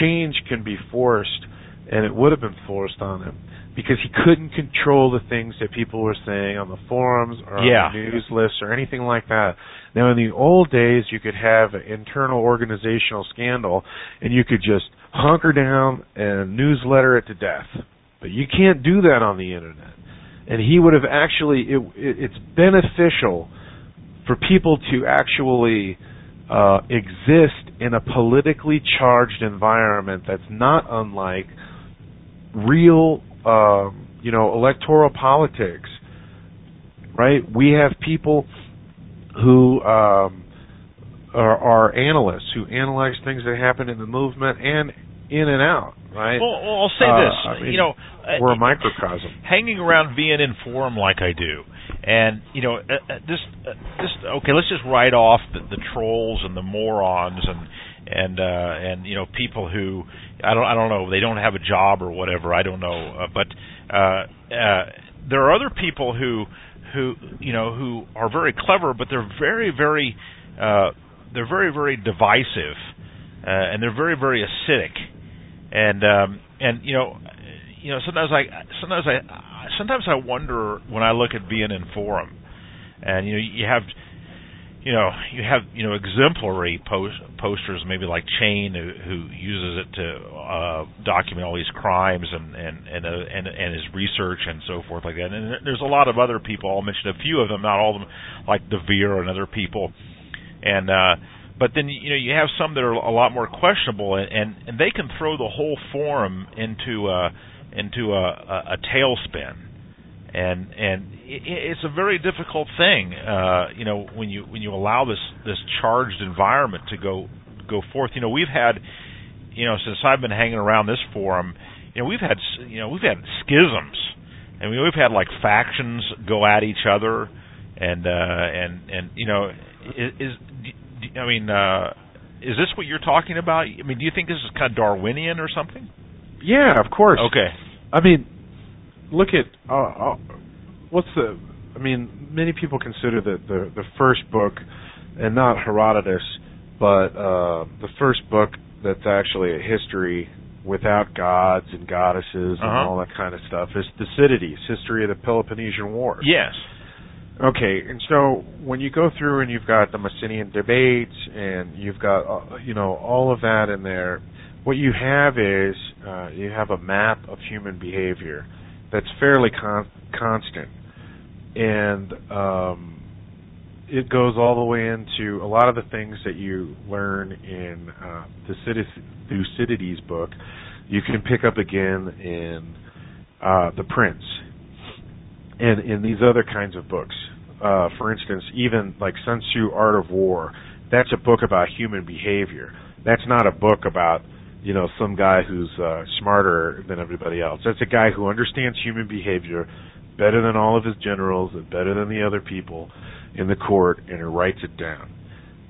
change can be forced, and it would have been forced on him because he couldn't control the things that people were saying on the forums or yeah. on the news lists or anything like that. Now, in the old days, you could have an internal organizational scandal, and you could just hunker down and newsletter it to death. But you can't do that on the internet. And he would have actually, it, it, it's beneficial for people to actually uh, exist in a politically charged environment that's not unlike real, um, you know, electoral politics. Right? We have people who um, are, are analysts who analyze things that happen in the movement and in and out. Right? Well, I'll say Uh, this. I mean, you know, we're uh, a microcosm. hanging around VNN forum like I do, and you know, uh, uh, just uh, just okay. Let's just write off the, the trolls and the morons and and uh, and you know people who I don't I don't know they don't have a job or whatever I don't know, uh, but uh, uh, there are other people who who you know who are very clever, but they're very very uh, they're very very divisive, uh, and they're very very acidic, and um, and you know you know sometimes I sometimes I sometimes I wonder when I look at VNN forum, and you know you have you know you have you know exemplary post, posters maybe like Chain who, who uses it to uh, document all these crimes and and and, uh, and and his research and so forth like that. And there's a lot of other people. I'll mention a few of them, not all of them, like Devere and other people. And uh, but then you know you have some that are a lot more questionable, and and, and they can throw the whole forum into uh, into a, a, a tailspin and and it's a very difficult thing, uh, you know, when you when you allow this this charged environment to go go forth. You know, we've had, you know, since I've been hanging around this forum, you know, we've had you know we've had schisms, and we, we've had like factions go at each other, and uh, and and you know, is, is I mean, uh, is this what you're talking about? I mean, do you think this is kind of Darwinian or something? Yeah, of course. Okay. I mean, look at uh, uh, what's the. I mean, many people consider the the, the first book, and not Herodotus, but uh, the first book that's actually a history without gods and goddesses and Uh-huh. all that kind of stuff is Thucydides, History of the Peloponnesian War. Yes. Okay, and so when you go through and you've got the Mytilenean debates and you've got uh, you know all of that in there, what you have is uh, you have a map of human behavior that's fairly con- constant, and um, it goes all the way into a lot of the things that you learn in uh, Thucydides, book. You can pick up again in uh, The Prince and in these other kinds of books. Uh, for instance, even like Sun Tzu Art of War, that's a book about human behavior. That's not a book about, you know, some guy who's uh, smarter than everybody else. That's a guy who understands human behavior better than all of his generals and better than the other people in the court and he writes it down.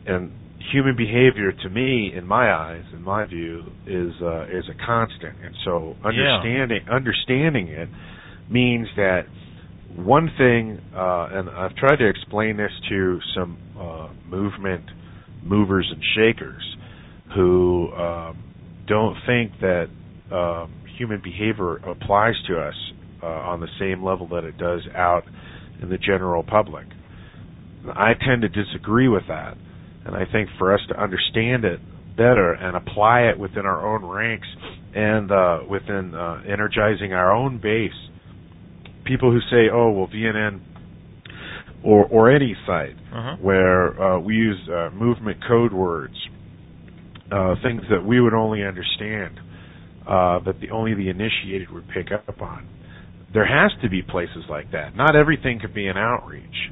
And human behavior to me in my eyes in my view is uh, is a constant and so understanding understanding it means that one thing, uh, and I've tried to explain this to some uh, movement movers and shakers who um, don't think that um, human behavior applies to us uh, on the same level that it does out in the general public. I tend to disagree with that, and I think for us to understand it better and apply it within our own ranks and uh, within uh, energizing our own base, people who say, "Oh, well, VNN." Or, or any site Uh-huh. where uh, we use uh, movement code words, uh, things that we would only understand, uh, that the only the initiated would pick up on. There has to be places like that. Not everything could be an outreach.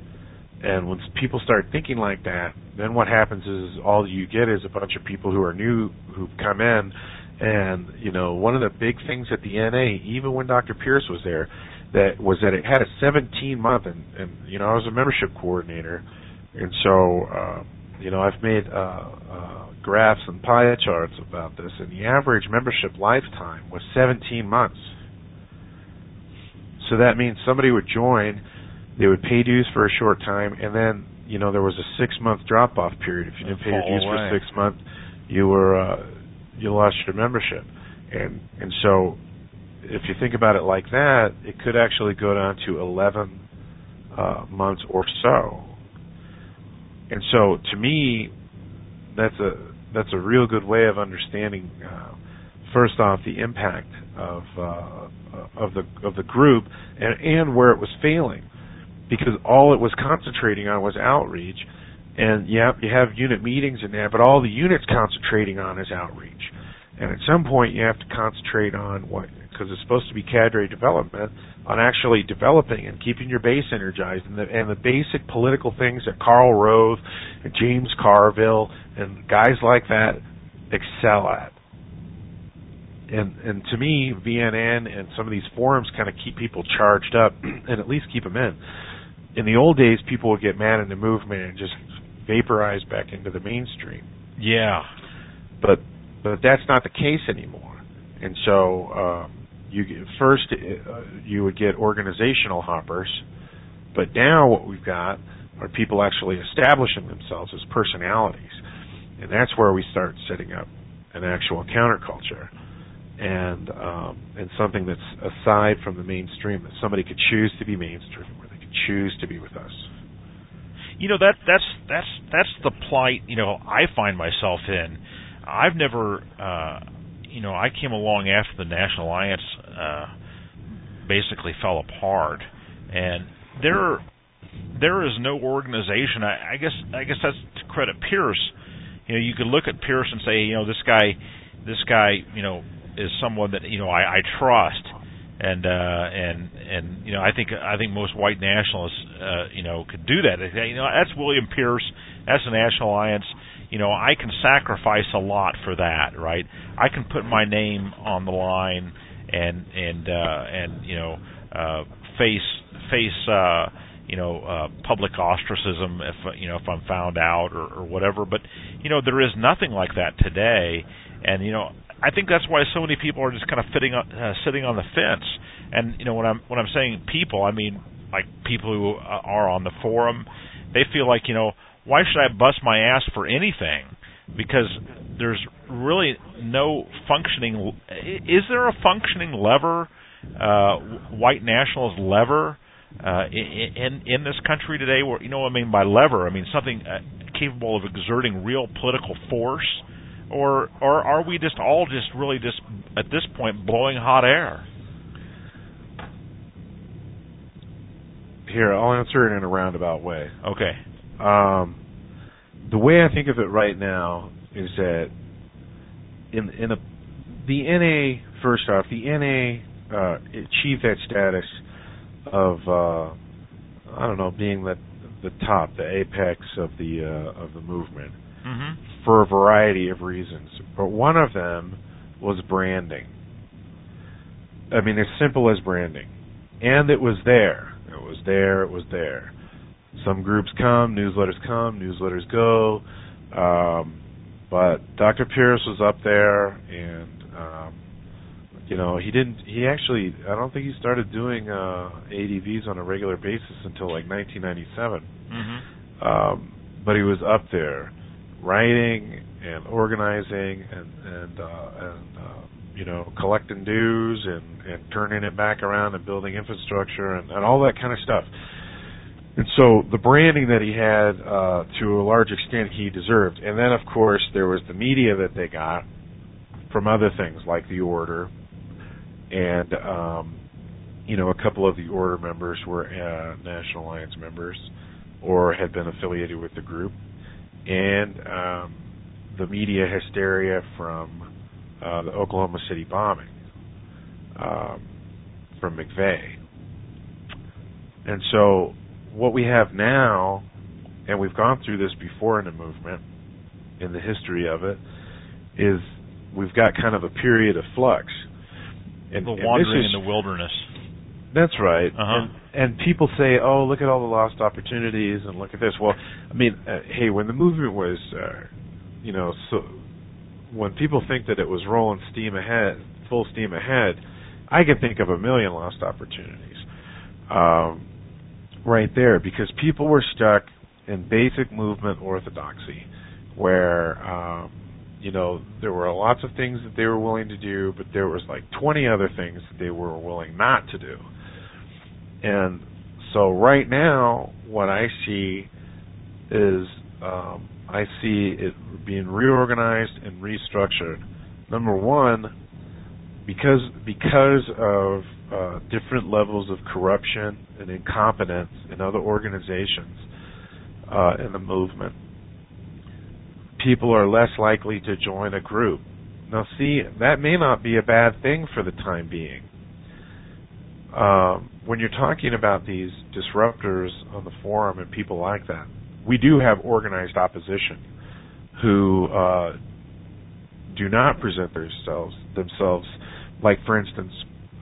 And when people start thinking like that, then what happens is all you get is a bunch of people who are new who've come in and you know, one of the big things at the NA, even when Dr. Pierce was there, that was that it had a 17 month and, and you know, I was a membership coordinator and so uh you know, I've made uh, uh graphs and pie charts about this and the average membership lifetime was 17 months. So that means somebody would join, they would pay dues for a short time, and then you know there was a six month drop off period. If you didn't pay your dues away. for six months, you were uh, you lost your membership, and and so if you think about it like that, it could actually go down to 11 uh, months or so. And so to me, that's a that's a real good way of understanding. Uh, first off, the impact of uh, of the of the group and and where it was failing, because all it was concentrating on was outreach, and have you have unit meetings in there, but all the units concentrating on is outreach, and at some point you have to concentrate on what because it's supposed to be cadre development on actually developing and keeping your base energized. And the and the basic political things that Karl Rove and James Carville and guys like that excel at. And and to me, VNN and some of these forums kind of keep people charged up and at least keep them in. In the old days, people would get mad in the movement and just vaporize back into the mainstream. Yeah. But but that's not the case anymore. And so um, you get, first uh, you would get organizational hoppers, but now what we've got are people actually establishing themselves as personalities, and that's where we start setting up an actual counterculture and um, and something that's aside from the mainstream that somebody could choose to be mainstream, where they could choose to be with us. You know that that's that's that's the plight you know I find myself in. I've never uh you know I came along after the National Alliance uh basically fell apart and there there is no organization I, I guess I guess that's to credit Pierce. You know, you could look at Pierce and say, you know, this guy this guy, you know, is someone that, you know, I, I trust and uh and and you know I think I think most white nationalists uh you know could do that. You know that's William Pierce, that's the National Alliance. You know I can sacrifice a lot for that, right? I can put my name on the line and and uh and you know uh face face uh you know uh public ostracism if you know if I'm found out or, or whatever but you know there is nothing like that today and you know I think that's why so many people are just kind of fitting uh, sitting on the fence. And you know when I'm when I'm saying people, I mean like people who uh, are on the forum. They feel like you know why should I bust my ass for anything? Because there's really no functioning. Is there a functioning lever, uh, white nationalist lever? Uh, in in this country today, where you know what I mean by lever, I mean something uh, capable of exerting real political force or or are we just all just really just at this point blowing hot air? Here, I'll answer it in a roundabout way. Okay. Um, the way I think of it right now is that in in a the NA first off, the NA uh, achieved that status of uh, I don't know being the the top, the apex of the uh, of the movement Mm-hmm. for a variety of reasons. But one of them was branding. I mean, as simple as branding. And it was there. It was there, it was there. Some groups come, newsletters come, newsletters go. Um, but Dr. Pierce was up there, and um, you know he didn't. He actually, I don't think he started doing uh, ADVs on a regular basis until like 1997. Mm-hmm. Um, but he was up there, writing and organizing and and uh, and uh, you know collecting dues and and turning it back around and building infrastructure and, and all that kind of stuff. and so the branding that he had, uh, to a large extent, he deserved. And then, of course, there was the media that they got from other things like the Order, and um, you know, a couple of the Order members were uh, National Alliance members or had been affiliated with the group, and um, the media hysteria from uh, the Oklahoma City bombing um, from McVeigh. And so what we have now, and we've gone through this before in the movement, in the history of it, is we've got kind of a period of flux. And, the wandering is, in the wilderness. That's right. Uh-huh. And, people say, "Oh, look at all the lost opportunities, and look at this." Well, I mean, uh, hey, when the movement was, uh, you know, so when people think that it was rolling steam ahead, full steam ahead, I can think of a million lost opportunities. Um, right there because people were stuck in basic movement orthodoxy where um you know there were lots of things that they were willing to do but there was like 20 other things that they were willing not to do and so right now what i see is um i see it being reorganized and restructured number one because because of uh, different levels of corruption and incompetence in other organizations uh, in the movement, people are less likely to join a group. Now, see, that may not be a bad thing for the time being. Um, when you're talking about these disruptors on the forum and people like that, we do have organized opposition who uh, do not present themselves themselves like, for instance,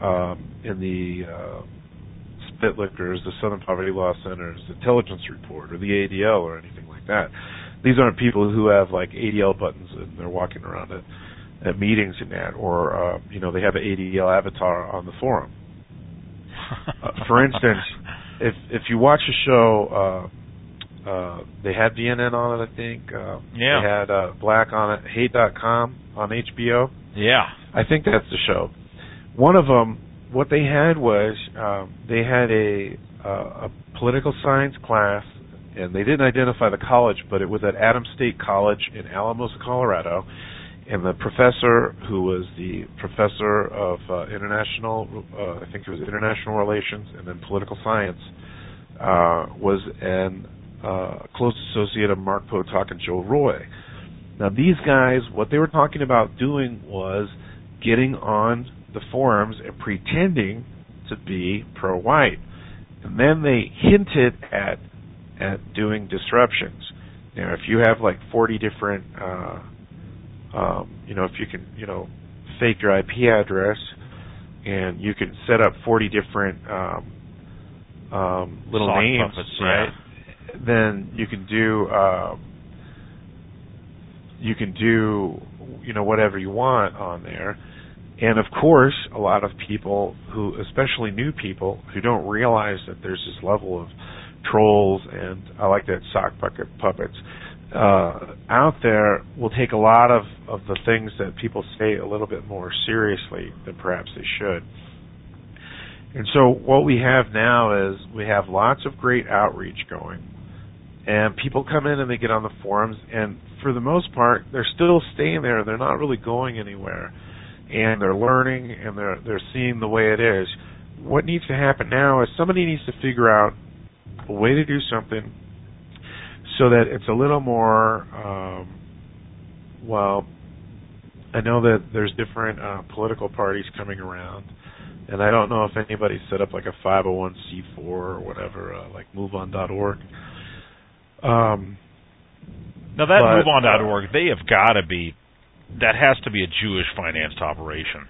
um, in the uh, Spitlickers, the Southern Poverty Law Center's intelligence report, or the ADL, or anything like that. These aren't people who have like ADL buttons and they're walking around at, at meetings and that, or uh, you know they have an ADL avatar on the forum. Uh, for instance, if if you watch a show, uh, uh, they had VNN on it, I think. Uh, yeah. They had uh, Black on it, Hate.com on HBO. Yeah. I think that's the show one of them, what they had was um, they had a uh, a political science class, and they didn't identify the college, but it was at Adams State College in Alamosa, Colorado. And the professor, who was the professor of uh, international, uh, I think it was international relations and then political science, uh, was an uh, close associate of Mark Potok and Joe Roy. Now these guys, what they were talking about doing was getting on the forums and pretending to be pro-white, and then they hinted at at doing disruptions. Now, if you have like 40 different, uh, um, you know, if you can, you know, fake your IP address, and you can set up 40 different um, um, little Sock names, puppets, right? Yeah. Then you can do. Um, you can do you know whatever you want on there and of course, a lot of people who, especially new people, who don't realize that there's this level of trolls and I like that sock bucket puppets uh, out there will take a lot of, of the things that people say a little bit more seriously than perhaps they should. And so what we have now is we have lots of great outreach going. And people come in and they get on the forums and for the most part they're still staying there. They're not really going anywhere and they're learning and they're they're seeing the way it is. What needs to happen now is somebody needs to figure out a way to do something so that it's a little more um, well I know that there's different uh, political parties coming around, and I don't know if anybody's set up like a 501c4 or whatever, uh, like MoveOn.org. Um, now that but, MoveOn.org, they have got to be that has to be a Jewish financed operation.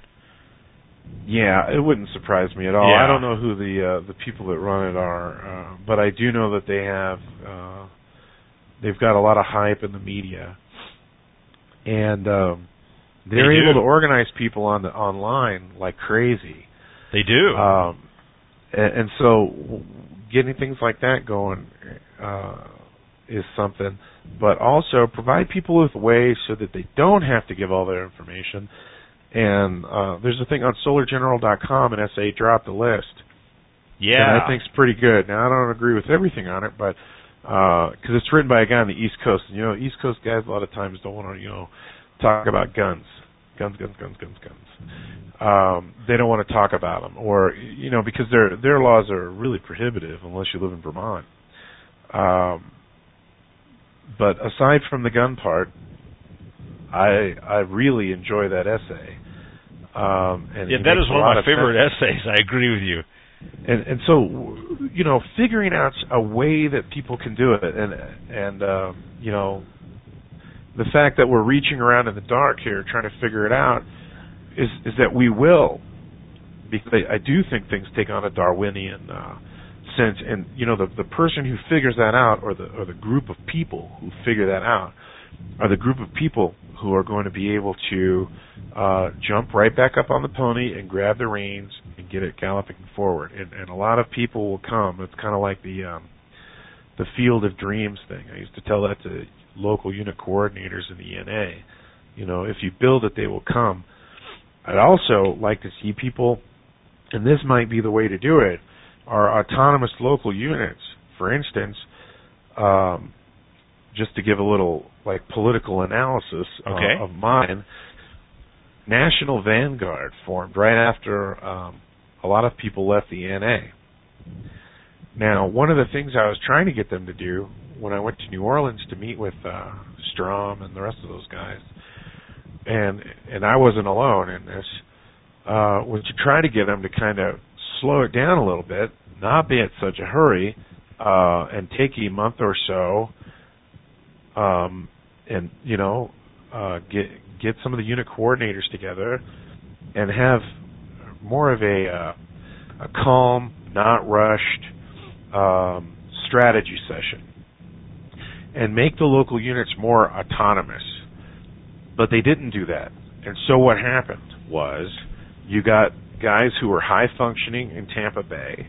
Yeah, it wouldn't surprise me at all. Yeah. I don't know who the uh, the people that run it are, uh, but I do know that they have uh, they've got a lot of hype in the media, and um, they're They able to organize people on the online like crazy. They do. Um, and, and so getting things like that going uh, is something, but also provide people with ways so that they don't have to give all their information. And uh, there's a thing on SolarGeneral.com, and SA dropped the list Yeah. that I think's pretty good. Now I don't agree with everything on it, but because it's written by a guy on the East Coast, and you know, East Coast guys a lot of times don't want to, you know, talk about guns, guns, guns, guns, guns, guns. Um, they don't want to talk about them, or you know, because their their laws are really prohibitive unless you live in Vermont. Um, but aside from the gun part, I I really enjoy that essay. Um, and yeah, that is one of my favorite sense. essays. I agree with you. And and so you know, figuring out a way that people can do it, and and uh, you know, the fact that we're reaching around in the dark here trying to figure it out is is that we will, because I, I do think things take on a Darwinian uh, sense, and you know, the the person who figures that out, or the or the group of people who figure that out, are the group of people who are going to be able to uh, jump right back up on the pony and grab the reins and get it galloping forward. And, and a lot of people will come. It's kind of like the um, the field of dreams thing. I used to tell that to local unit coordinators in the ENA. You know, if you build it, they will come. I'd also like to see people, and this might be the way to do it, are autonomous local units. For instance, um, just to give a little like political analysis uh, Okay. of mine, National Vanguard formed right after um, a lot of people left the NA. Now, one of the things I was trying to get them to do when I went to New Orleans to meet with uh, Strom and the rest of those guys, and and I wasn't alone in this, uh, was to try to get them to kind of slow it down a little bit, not be in such a hurry, uh, and take a month or so, um, and you know, uh, get get some of the unit coordinators together, and have more of a uh, a calm, not rushed um, strategy session, and make the local units more autonomous. But they didn't do that, and so what happened was you got guys who were high functioning in Tampa Bay,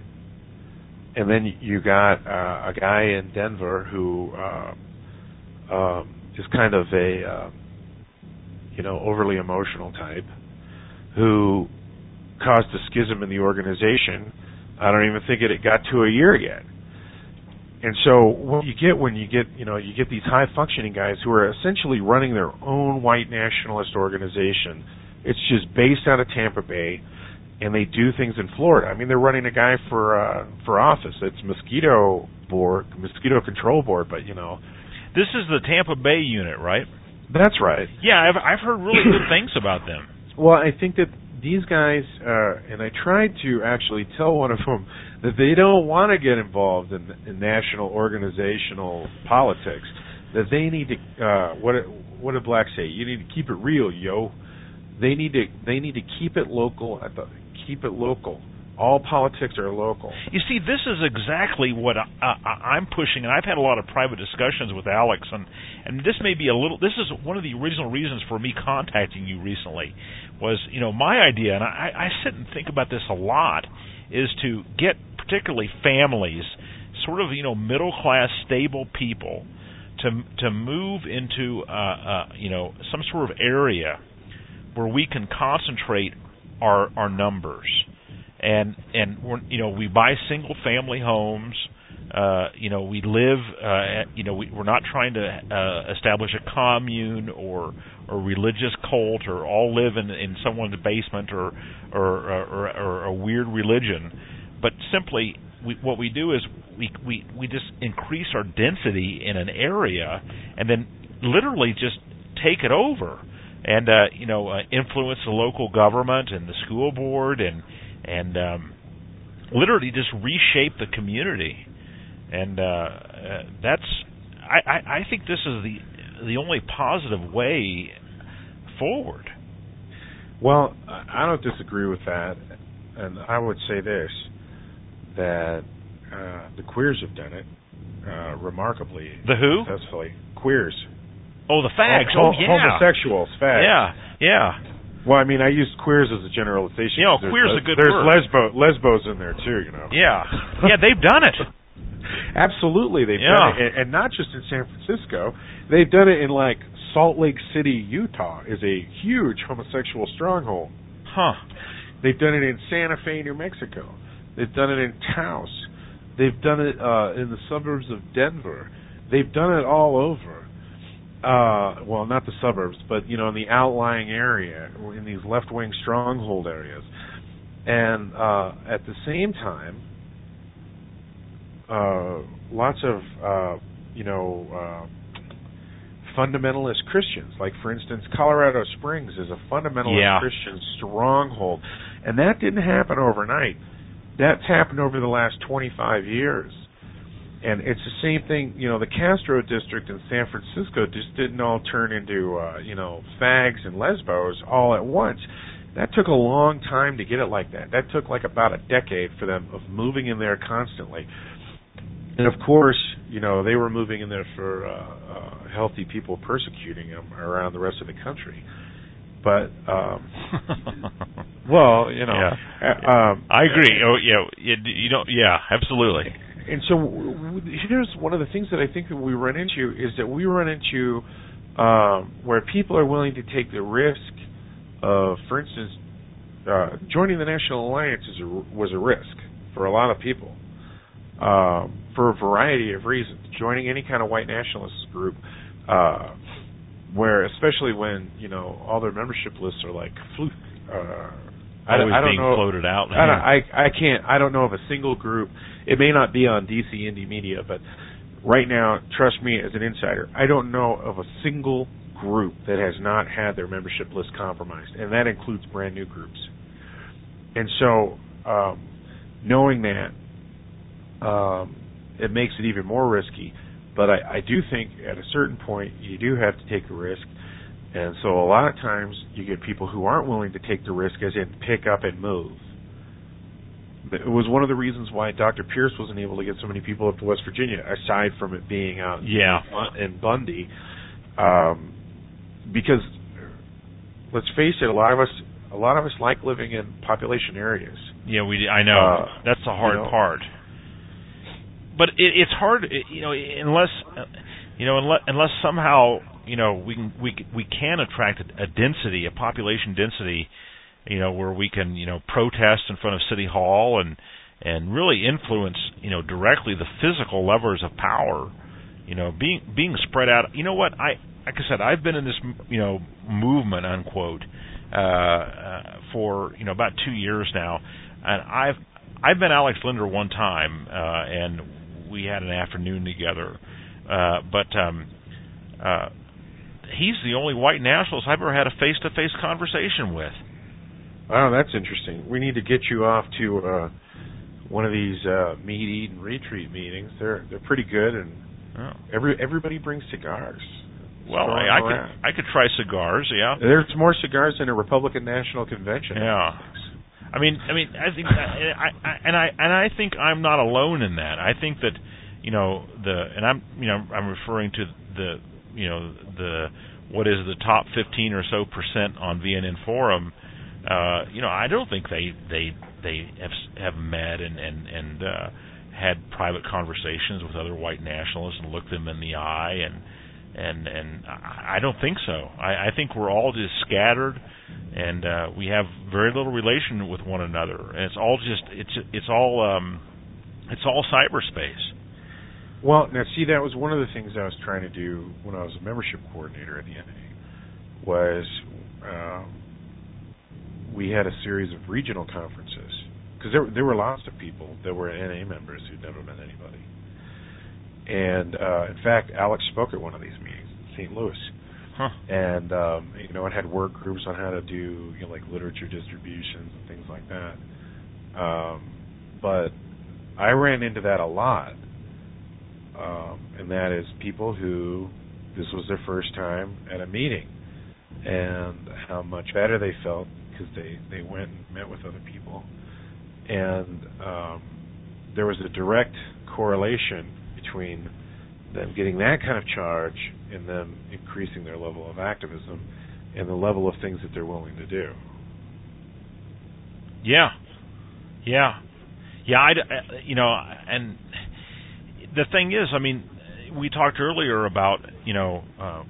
and then you got uh, a guy in Denver who uh, um, is kind of a uh, you know overly emotional type who caused a schism in the organization. I don't even think it had got to a year yet. And so what you get when you get you know you get these high functioning guys who are essentially running their own white nationalist organization. It's just based out of Tampa Bay, and they do things in Florida. I mean, they're running a guy for uh, for office. It's mosquito board, mosquito control board, but you know This is the Tampa Bay unit, right? that's right. Yeah, I've I've heard really good things about them. Well, I think that these guys, uh, and I tried to actually tell one of them that they don't want to get involved in, in national organizational politics. That they need to, uh, what what did Black say? You need to keep it real, yo. They need to they need to keep it local. At the, keep it local. All politics are local. You see, this is exactly what I, I'm pushing, and I've had a lot of private discussions with Alex, and and this may be a little. This is one of the original reasons for me contacting you recently. Was you know my idea, and I, I sit and think about this a lot, is to get particularly families, sort of you know middle class stable people, to to move into uh, uh, you know some sort of area where we can concentrate our our numbers and and we're, you know we buy single family homes uh you know we live uh you know we, we're not trying to uh establish a commune or or religious cult or all live in in someone's basement or or or, or a weird religion. But simply we, what we do is we we we just increase our density in an area and then literally just take it over and uh you know uh, influence the local government and the school board and and um, literally just reshape the community. And uh, uh, that's I, I, I think this is the the only positive way forward. Well, I don't disagree with that, and I would say this: that uh, the queers have done it uh, remarkably The who? successfully. Queers, Oh, the fags. Hom- Oh, yeah. homosexuals, fags. Yeah, yeah. Well, I mean, I use queers as a generalization. You know, there's queer's a good There's word. lesbo lesbos in there too. You know. Yeah. Yeah, they've done it. Absolutely, they've Yeah. done it, and, and not just in San Francisco. They've done it in like Salt Lake City, Utah, is a huge homosexual stronghold. Huh. They've done it in Santa Fe, New Mexico. They've done it in Taos. They've done it uh, in the suburbs of Denver. They've done it all over. Uh, well, not the suburbs, but you know, in the outlying area, in these left-wing stronghold areas. And uh, at the same time, uh, lots of uh, you know uh, fundamentalist Christians. Like for instance, Colorado Springs is a fundamentalist Yeah. Christian stronghold, and that didn't happen overnight. That's happened over the last 25 years. And it's the same thing, you know, the Castro district in San Francisco just didn't all turn into, uh, you know, fags and lesbos all at once. That took a long time to get it like that. That took like about a decade for them of moving in there constantly. And of course, you know, they were moving in there for uh, uh, healthy people persecuting them around the rest of the country. But um well, you know, Yeah. uh, um I agree. Oh, yeah, you, you don't. Yeah, absolutely. And so here's one of the things that I think that we run into is that we run into um, where people are willing to take the risk of, for instance, uh, joining the National Alliance is a, was a risk for a lot of people um, for a variety of reasons. Joining any kind of white nationalist group, uh, where especially when you know all their membership lists are like fluke. Uh, I, don't- I don't being know. floated out. I, I I can't. I don't know of a single group. It may not be on DC Indymedia, but right now, trust me, as an insider, I don't know of a single group that has not had their membership list compromised, and that includes brand new groups. And so, um, knowing that, um, it makes it even more risky. But I, I do think at a certain point you do have to take a risk. And so a lot of times you get people who aren't willing to take the risk as in pick up and move. It was one of the reasons why Dr. Pierce wasn't able to get so many people up to West Virginia, aside from it being out Yeah. in Bundy. Um, because let's face it, a lot of us a lot of us like living in population areas. Yeah, we. I know Uh, that's the hard you know. part. But it, it's hard, you know, unless uh, you know, unless, unless somehow you know we can we we can attract a density, a population density, you know, where we can you know protest in front of city hall and and really influence you know directly the physical levers of power. You know, being being spread out. You know what? I like I said, I've been in this you know movement unquote uh, uh, for you know about two years now, and I've I've been Alex Linder one time, uh, and we had an afternoon together. Uh, but um, uh, he's the only white nationalist I've ever had a face-to-face conversation with. Oh, that's interesting. We need to get you off to uh, one of these uh, meat eat and retreat meetings. They're they're pretty good, and Oh. every everybody brings cigars. Well, I, I could I could try cigars, yeah. There's more cigars than a Republican National Convention. Yeah. I mean, I mean, I think, I, I, and I and I think I'm not alone in that. I think that, you know, the and I'm, you know, I'm referring to the, you know, the what is the top 15 or so percent on VNN forum. Uh, you know, I don't think they they they have have met and and and uh, had private conversations with other white nationalists and looked them in the eye and and and I don't think so. I, I think we're all just scattered, and uh, we have very little relation with one another, and it's all just it's it's all um, it's all cyberspace. Well, now see, that was one of the things I was trying to do when I was a membership coordinator at the NA. Was um, we had a series of regional conferences because there there were lots of people that were NA members who'd never met anybody. And uh, in fact, Alex spoke at one of these meetings in St. Louis, Huh. and um, you know, it had work groups on how to do you know like literature distributions and things like that. Um, but I ran into that a lot, um, and that is people who this was their first time at a meeting, and how much better they felt because they they went and met with other people, and um, there was a direct correlation between them getting that kind of charge and them increasing their level of activism and the level of things that they're willing to do. Yeah, yeah, yeah. I, you know, and the thing is, I mean, we talked earlier about you know, uh,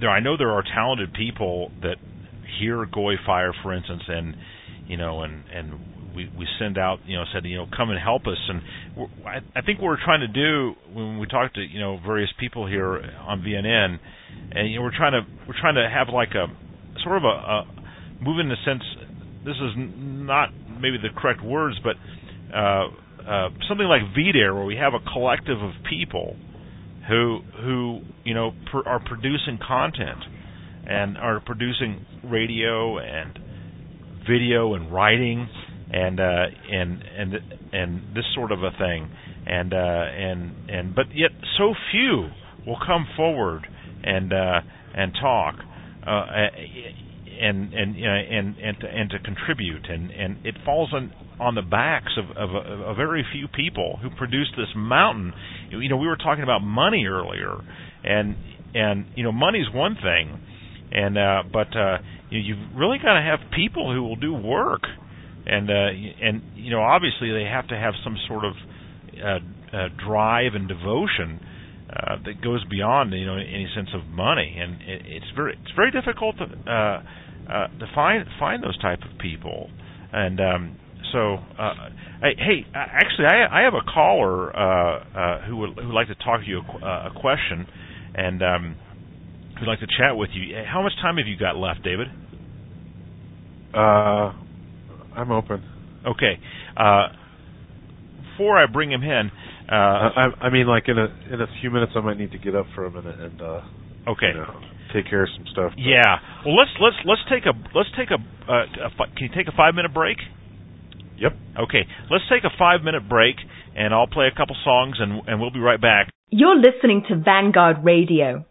there. I know there are talented people that hear Goy Fire, for instance, and you know, and and we we send out you know said you know come and help us. And I, I think what we're trying to do when we talk to you know various people here on VNN and you know we're trying to we're trying to have like a sort of a, a move in the sense this is not maybe the correct words but uh, uh, something like VDARE where we have a collective of people who who you know are producing content and are producing radio and video and writing and uh, and and and this sort of a thing. And uh, and and but yet so few will come forward and uh, and talk uh, and and and and to, and to contribute. And and it falls on on the backs of, of a, a very few people who produce this mountain. You know, we were talking about money earlier, and and you know, money's one thing, and uh, but uh, you, you've really got to have people who will do work, and uh, and you know, obviously they have to have some sort of uh, uh, drive and devotion. Uh, that goes beyond you know any sense of money, and it, it's very it's very difficult to uh, uh, to find find those type of people. And um, so, uh, hey, actually, I, I have a caller uh, uh, who would who'd like to talk to you a, a question, and um, who'd like to chat with you. How much time have you got left, David? Uh, I'm open. Okay. Uh, before I bring him in, uh, I, I mean, like in a in a few minutes, I might need to get up for a minute and uh, okay. You know, take care of some stuff. But. Yeah. Well, let's let's let's take a let's take a, uh, a can you take a five minute break? Yep. Okay, let's take a five minute break, and I'll play a couple songs, and and we'll be right back. You're listening to Vanguard Radio.